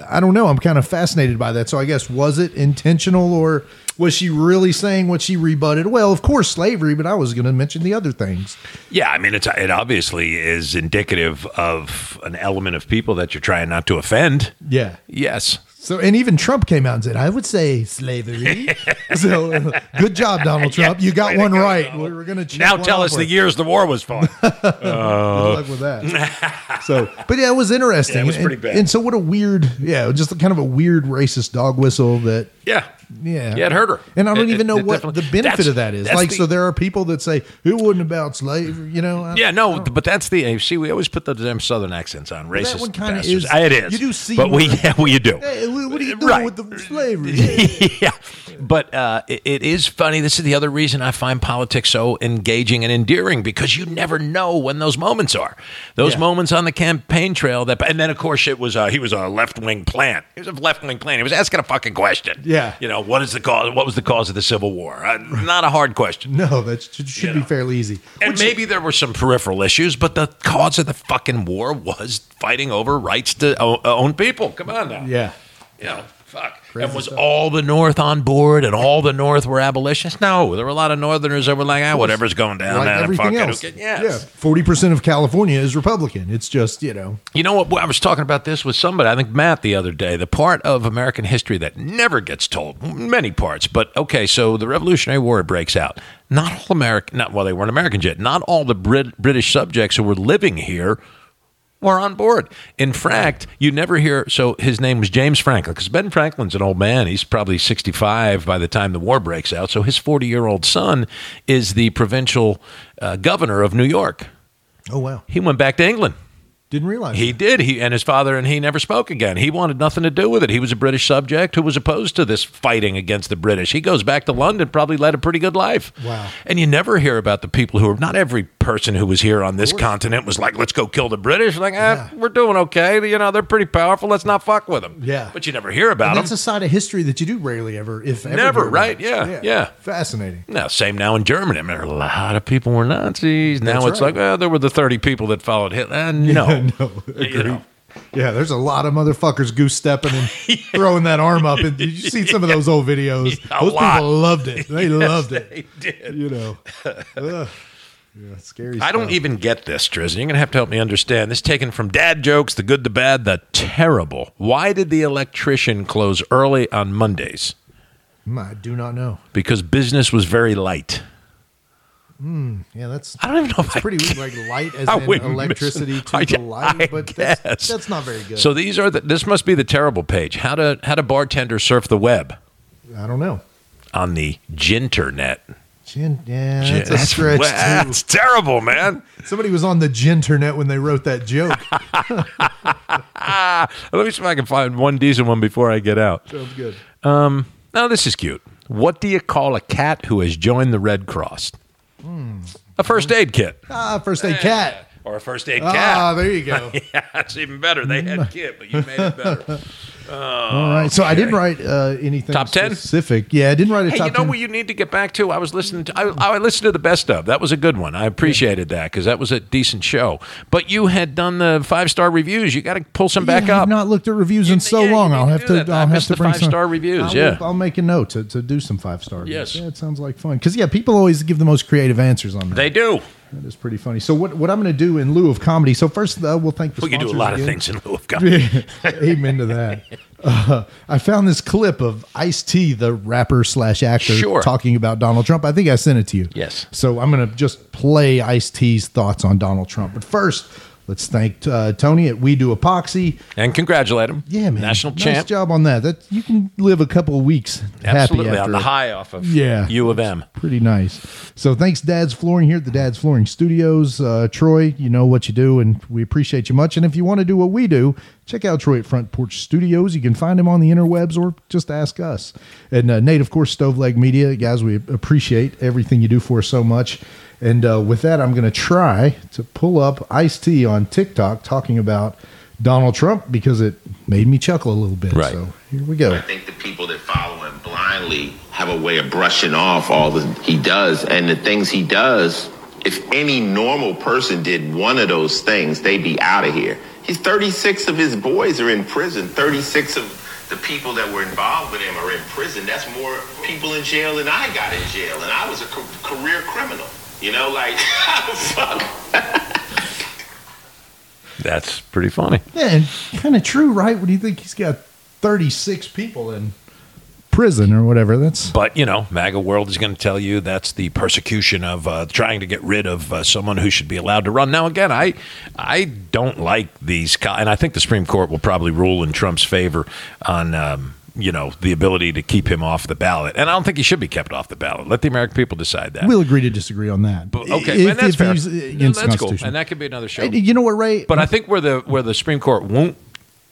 Speaker 2: I don't know. I'm kind of fascinated by that. So I guess was it intentional or was she really saying what she rebutted? Well, of course, slavery, but I was going to mention the other things.
Speaker 3: Yeah, I mean, it's it obviously is indicative of an element of people that you're trying not to offend.
Speaker 2: Yeah.
Speaker 3: Yes.
Speaker 2: So, and even Trump came out and said, I would say slavery. so, uh, good job, Donald Trump. you got one
Speaker 3: go,
Speaker 2: right.
Speaker 3: Donald.
Speaker 2: We're going to
Speaker 3: Now tell us the years the war was fought.
Speaker 2: Good luck with that. so, but yeah, it was interesting.
Speaker 3: Yeah, it was
Speaker 2: And-
Speaker 3: pretty bad.
Speaker 2: And so, what a weird, yeah, just kind of a weird racist dog whistle that
Speaker 3: yeah.
Speaker 2: Yeah,
Speaker 3: Yeah, it hurt her.
Speaker 2: and I don't
Speaker 3: It-
Speaker 2: even know
Speaker 3: it
Speaker 2: what the benefit of that is. Like,
Speaker 3: the-
Speaker 2: so there are people that say who wouldn't about slavery. You know? I-
Speaker 3: Yeah, no, but that's the see. We always put the damn southern accents on racist.
Speaker 2: that one kinda
Speaker 3: bastards.
Speaker 2: is-
Speaker 3: It is.
Speaker 2: you do see
Speaker 3: but we yeah, well, you do.
Speaker 2: Hey, what are you doing
Speaker 3: Right.
Speaker 2: with the slavery?
Speaker 3: yeah, but uh, it, it is funny. This is the other reason I find politics so engaging and endearing because you never know when those moments are. Those
Speaker 2: Yeah.
Speaker 3: moments on the campaign trail. That, and then of course it was uh, he was a left wing plant. He was a left wing plant. He was asking a fucking question.
Speaker 2: Yeah.
Speaker 3: you know what is the cause? What was the cause of the Civil War? Uh, not a hard question.
Speaker 2: no, that should, should
Speaker 3: You
Speaker 2: be
Speaker 3: know.
Speaker 2: fairly easy.
Speaker 3: And maybe there were some peripheral issues, but the cause of the fucking war was fighting over rights to own people. Come on now.
Speaker 2: Yeah.
Speaker 3: You know, fuck.
Speaker 2: Crazy
Speaker 3: and was
Speaker 2: stuff.
Speaker 3: all the North on board and all the North were abolitionists? No, there were a lot of Northerners that were like, ah, whatever's going down.
Speaker 2: like
Speaker 3: man,
Speaker 2: everything
Speaker 3: it,
Speaker 2: else.
Speaker 3: who Yes.
Speaker 2: Yeah, forty percent of California is Republican. It's just you know,
Speaker 3: You know what? I was talking about this with somebody, I think Matt, the other day. The part of American history that never gets told, many parts. But okay, so the Revolutionary War breaks out. Not all American, not well, they weren't Americans yet. Not all the Brit, British subjects who were living here were on board. In fact, you never hear. So his name was James Franklin, because Ben Franklin's an old man. He's probably sixty-five by the time the war breaks out. So his forty-year-old son is the provincial uh, governor of New York.
Speaker 2: oh wow,
Speaker 3: He went back to England.
Speaker 2: didn't realize
Speaker 3: He did. He and his father and he never spoke again. He wanted nothing to do with it. He was a British subject who was opposed to this fighting against the British. He goes back to London, probably led a pretty good life.
Speaker 2: Wow.
Speaker 3: And you never hear about the people who are not every person who was here on this continent was like, let's go kill the British. Like, ah,
Speaker 2: Yeah.
Speaker 3: we're doing okay. You know, they're pretty powerful. Let's not fuck with them.
Speaker 2: Yeah.
Speaker 3: But you never hear about
Speaker 2: And
Speaker 3: them.
Speaker 2: that's a side of history that you do rarely ever, if ever,
Speaker 3: Never, right? Yeah, yeah.
Speaker 2: Fascinating.
Speaker 3: Now, same now in Germany. I mean, a lot of people were Nazis. Now
Speaker 2: That's
Speaker 3: it's
Speaker 2: right.
Speaker 3: like, well, there were the 30 people that followed Hitler. Uh, no.
Speaker 2: no,
Speaker 3: You know.
Speaker 2: Yeah, there's a lot of motherfuckers goose stepping and throwing that arm up. And did you see some of those old videos?
Speaker 3: Yeah, a
Speaker 2: those
Speaker 3: lot.
Speaker 2: people loved it. They loved it.
Speaker 3: They did.
Speaker 2: You know. Yeah, scary.
Speaker 3: I don't even get this, Tristan. You're going to have to help me understand. This taken from dad jokes, the good, the bad, the terrible. Why did the electrician close early on Mondays?
Speaker 2: Mm, I do not know.
Speaker 3: Because business was very light.
Speaker 2: Yeah, that's
Speaker 3: I don't even know if I
Speaker 2: pretty weird. Like light as in electricity to
Speaker 3: I-
Speaker 2: the light,
Speaker 3: I
Speaker 2: but that's, that's not very good.
Speaker 3: So these are the, this must be the terrible page. How to how to bartender surf the web
Speaker 2: I don't know.
Speaker 3: on the Ginternet.
Speaker 2: Gin, yeah,
Speaker 3: Gin-
Speaker 2: that's a stretch too.
Speaker 3: that's terrible, man.
Speaker 2: Somebody was on the Ginternet when they wrote that joke.
Speaker 3: Let me see if I can find one decent one before I get out.
Speaker 2: Sounds good.
Speaker 3: Um, now this is cute. What do you call a cat who has joined the Red Cross? A first aid kit.
Speaker 2: Ah, first aid cat.
Speaker 3: Or a first aid cat.
Speaker 2: Ah, there you go.
Speaker 3: yeah, that's even better. They had kit, but you made it better.
Speaker 2: All right. So I didn't write uh, anything
Speaker 3: Top 10?
Speaker 2: specific. Yeah, I didn't write a
Speaker 3: Hey,
Speaker 2: top
Speaker 3: you know
Speaker 2: 10.
Speaker 3: what you need to get back to? I was listening to I, I listened to the best of. That was a good one. I appreciated that because that was a decent show. But you had done the five star reviews. You got to pull some back
Speaker 2: yeah,
Speaker 3: up.
Speaker 2: I've not looked at reviews in so
Speaker 3: yeah,
Speaker 2: long. I'll have to.
Speaker 3: that. I
Speaker 2: I'll have to bring
Speaker 3: five-star reviews,
Speaker 2: I'll,
Speaker 3: yeah.
Speaker 2: I'll make a note to, to do some five star.
Speaker 3: Yes.
Speaker 2: Yeah, it sounds like fun. Because yeah, people always give the most creative answers on that.
Speaker 3: they do.
Speaker 2: That is pretty funny. So what what I'm going to do in lieu of comedy? So first, uh, we'll thank the
Speaker 3: We can do a lot of things in lieu of comedy.
Speaker 2: Amen to that. Uh, I found this clip of Ice T, the rapper slash actor,
Speaker 3: Sure.
Speaker 2: talking about Donald Trump. I think I sent it to you.
Speaker 3: Yes.
Speaker 2: So I'm going to just play Ice T's thoughts on Donald Trump. But first, let's thank uh, Tony at We Do Epoxy.
Speaker 3: and congratulate him.
Speaker 2: Yeah, man.
Speaker 3: National
Speaker 2: nice
Speaker 3: champ.
Speaker 2: job on that. That you can live a couple of weeks
Speaker 3: Absolutely
Speaker 2: happy after
Speaker 3: on the
Speaker 2: it.
Speaker 3: high off of
Speaker 2: Yeah.
Speaker 3: U of M.
Speaker 2: Pretty nice. So thanks, Dad's Flooring here at the Dad's Flooring Studios. Uh, Troy, you know what you do, and we appreciate you much. And if you want to do what we do, check out Troy at Front Porch Studios. You can find him on the interwebs or just ask us. And uh, Nate, of course, Stove Leg Media. Guys, we appreciate everything you do for us so much. And uh, with that, I'm going to try to pull up Ice T on TikTok talking about Donald Trump because it made me chuckle a little bit.
Speaker 3: Right.
Speaker 2: So here we go.
Speaker 5: I think the people that follow him blindly have a way of brushing off all that he does. And the things he does, if any normal person did one of those things, they'd be out of here. He's 36 of his boys are in prison. 36 of the people that were involved with him are in prison. That's more people in jail than I got in jail. And I was a career criminal. You know, like, fuck.
Speaker 3: That's pretty funny.
Speaker 2: Yeah, kind of true, right? What do you think he's got 36 people in prison or whatever, that's.
Speaker 3: But, you know, MAGA world is going to tell you that's the persecution of uh, trying to get rid of uh, someone who should be allowed to run. Now, again, I, I don't like these, and I think the Supreme Court will probably rule in Trump's favor on. Um, you know the ability to keep him off the ballot, and I don't think he should be kept off the ballot. Let the American people decide that.
Speaker 2: We'll agree to disagree on that.
Speaker 3: But, okay,
Speaker 2: If-
Speaker 3: and that's fair.
Speaker 2: the
Speaker 3: that's cool, and that could be another show.
Speaker 2: You know what, Ray?
Speaker 3: But I think where the where the Supreme Court won't,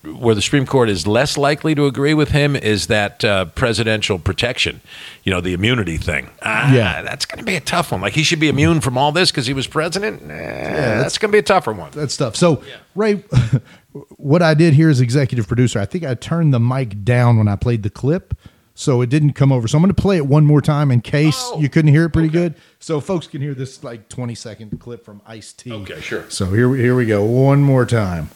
Speaker 3: where the Supreme Court is less likely to agree with him is that uh, presidential protection, you know, the immunity thing. Ah,
Speaker 2: Yeah.
Speaker 3: that's going to be a tough one. Like he should be immune from all this because he was president. Nah, that's going to be a tougher one.
Speaker 2: that stuff. So, Ray, what I did here as executive producer, I think I turned the mic down when I played the clip. So it didn't come over. So I'm going to play it one more time in case
Speaker 3: Oh,
Speaker 2: you couldn't hear it pretty good. So folks can hear this like 20 second clip from Ice T.
Speaker 3: Okay, sure.
Speaker 2: So here we, here we go. One more time.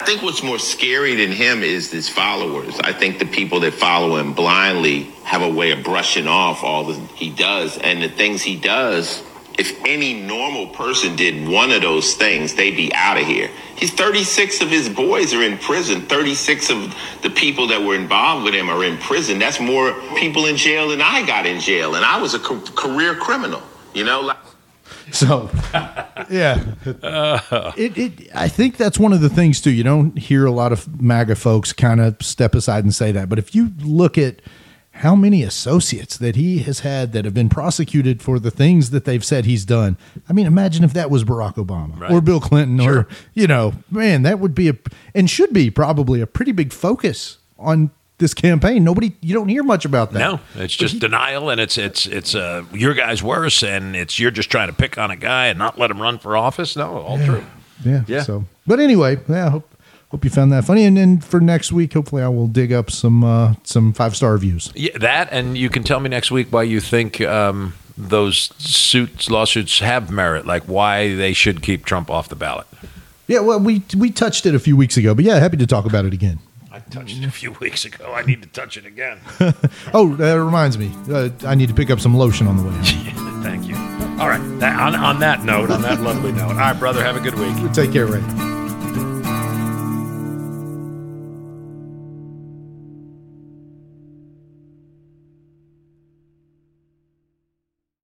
Speaker 5: I think what's more scary than him is his followers. I think the people that follow him blindly have a way of brushing off all that he does. And the things he does, if any normal person did one of those things, they'd be out of here. He's 36 of his boys are in prison. 36 of the people that were involved with him are in prison. That's more people in jail than I got in jail. And I was a ca- career criminal. You know, like.
Speaker 2: So, yeah, uh. it, it. I think that's one of the things too. You don't hear a lot of MAGA folks kind of step aside and say that, but if you look at how many associates that he has had that have been prosecuted for the things that they've said he's done, I mean, imagine if that was Barack Obama
Speaker 3: Right.
Speaker 2: or Bill Clinton
Speaker 3: Sure.
Speaker 2: or you know, man, that would be a and should be probably a pretty big focus on this campaign. Nobody, you don't hear much about that.
Speaker 3: No, it's just denial, and it's it's it's uh, your guy's worse, and it's you're just trying to pick on a guy and not let him run for office. No, all true.
Speaker 2: Yeah.
Speaker 3: Yeah.
Speaker 2: So, but anyway, yeah. Hope hope you found that funny. And then for next week, hopefully, I will dig up some uh, some five star reviews.
Speaker 3: Yeah, that, and you can tell me next week why you think um, those suits lawsuits have merit, like why they should keep Trump off the ballot.
Speaker 2: Yeah. Well, we we touched it a few weeks ago, but yeah, happy to talk about it again.
Speaker 3: Touched it a few weeks ago. I need to touch it again.
Speaker 2: Oh, that reminds me. Uh, I need to pick up some lotion on the way.
Speaker 3: Thank you. All right. That, on, on that note, on that lovely note. All right, brother. Have a good week.
Speaker 2: Take care, Ray.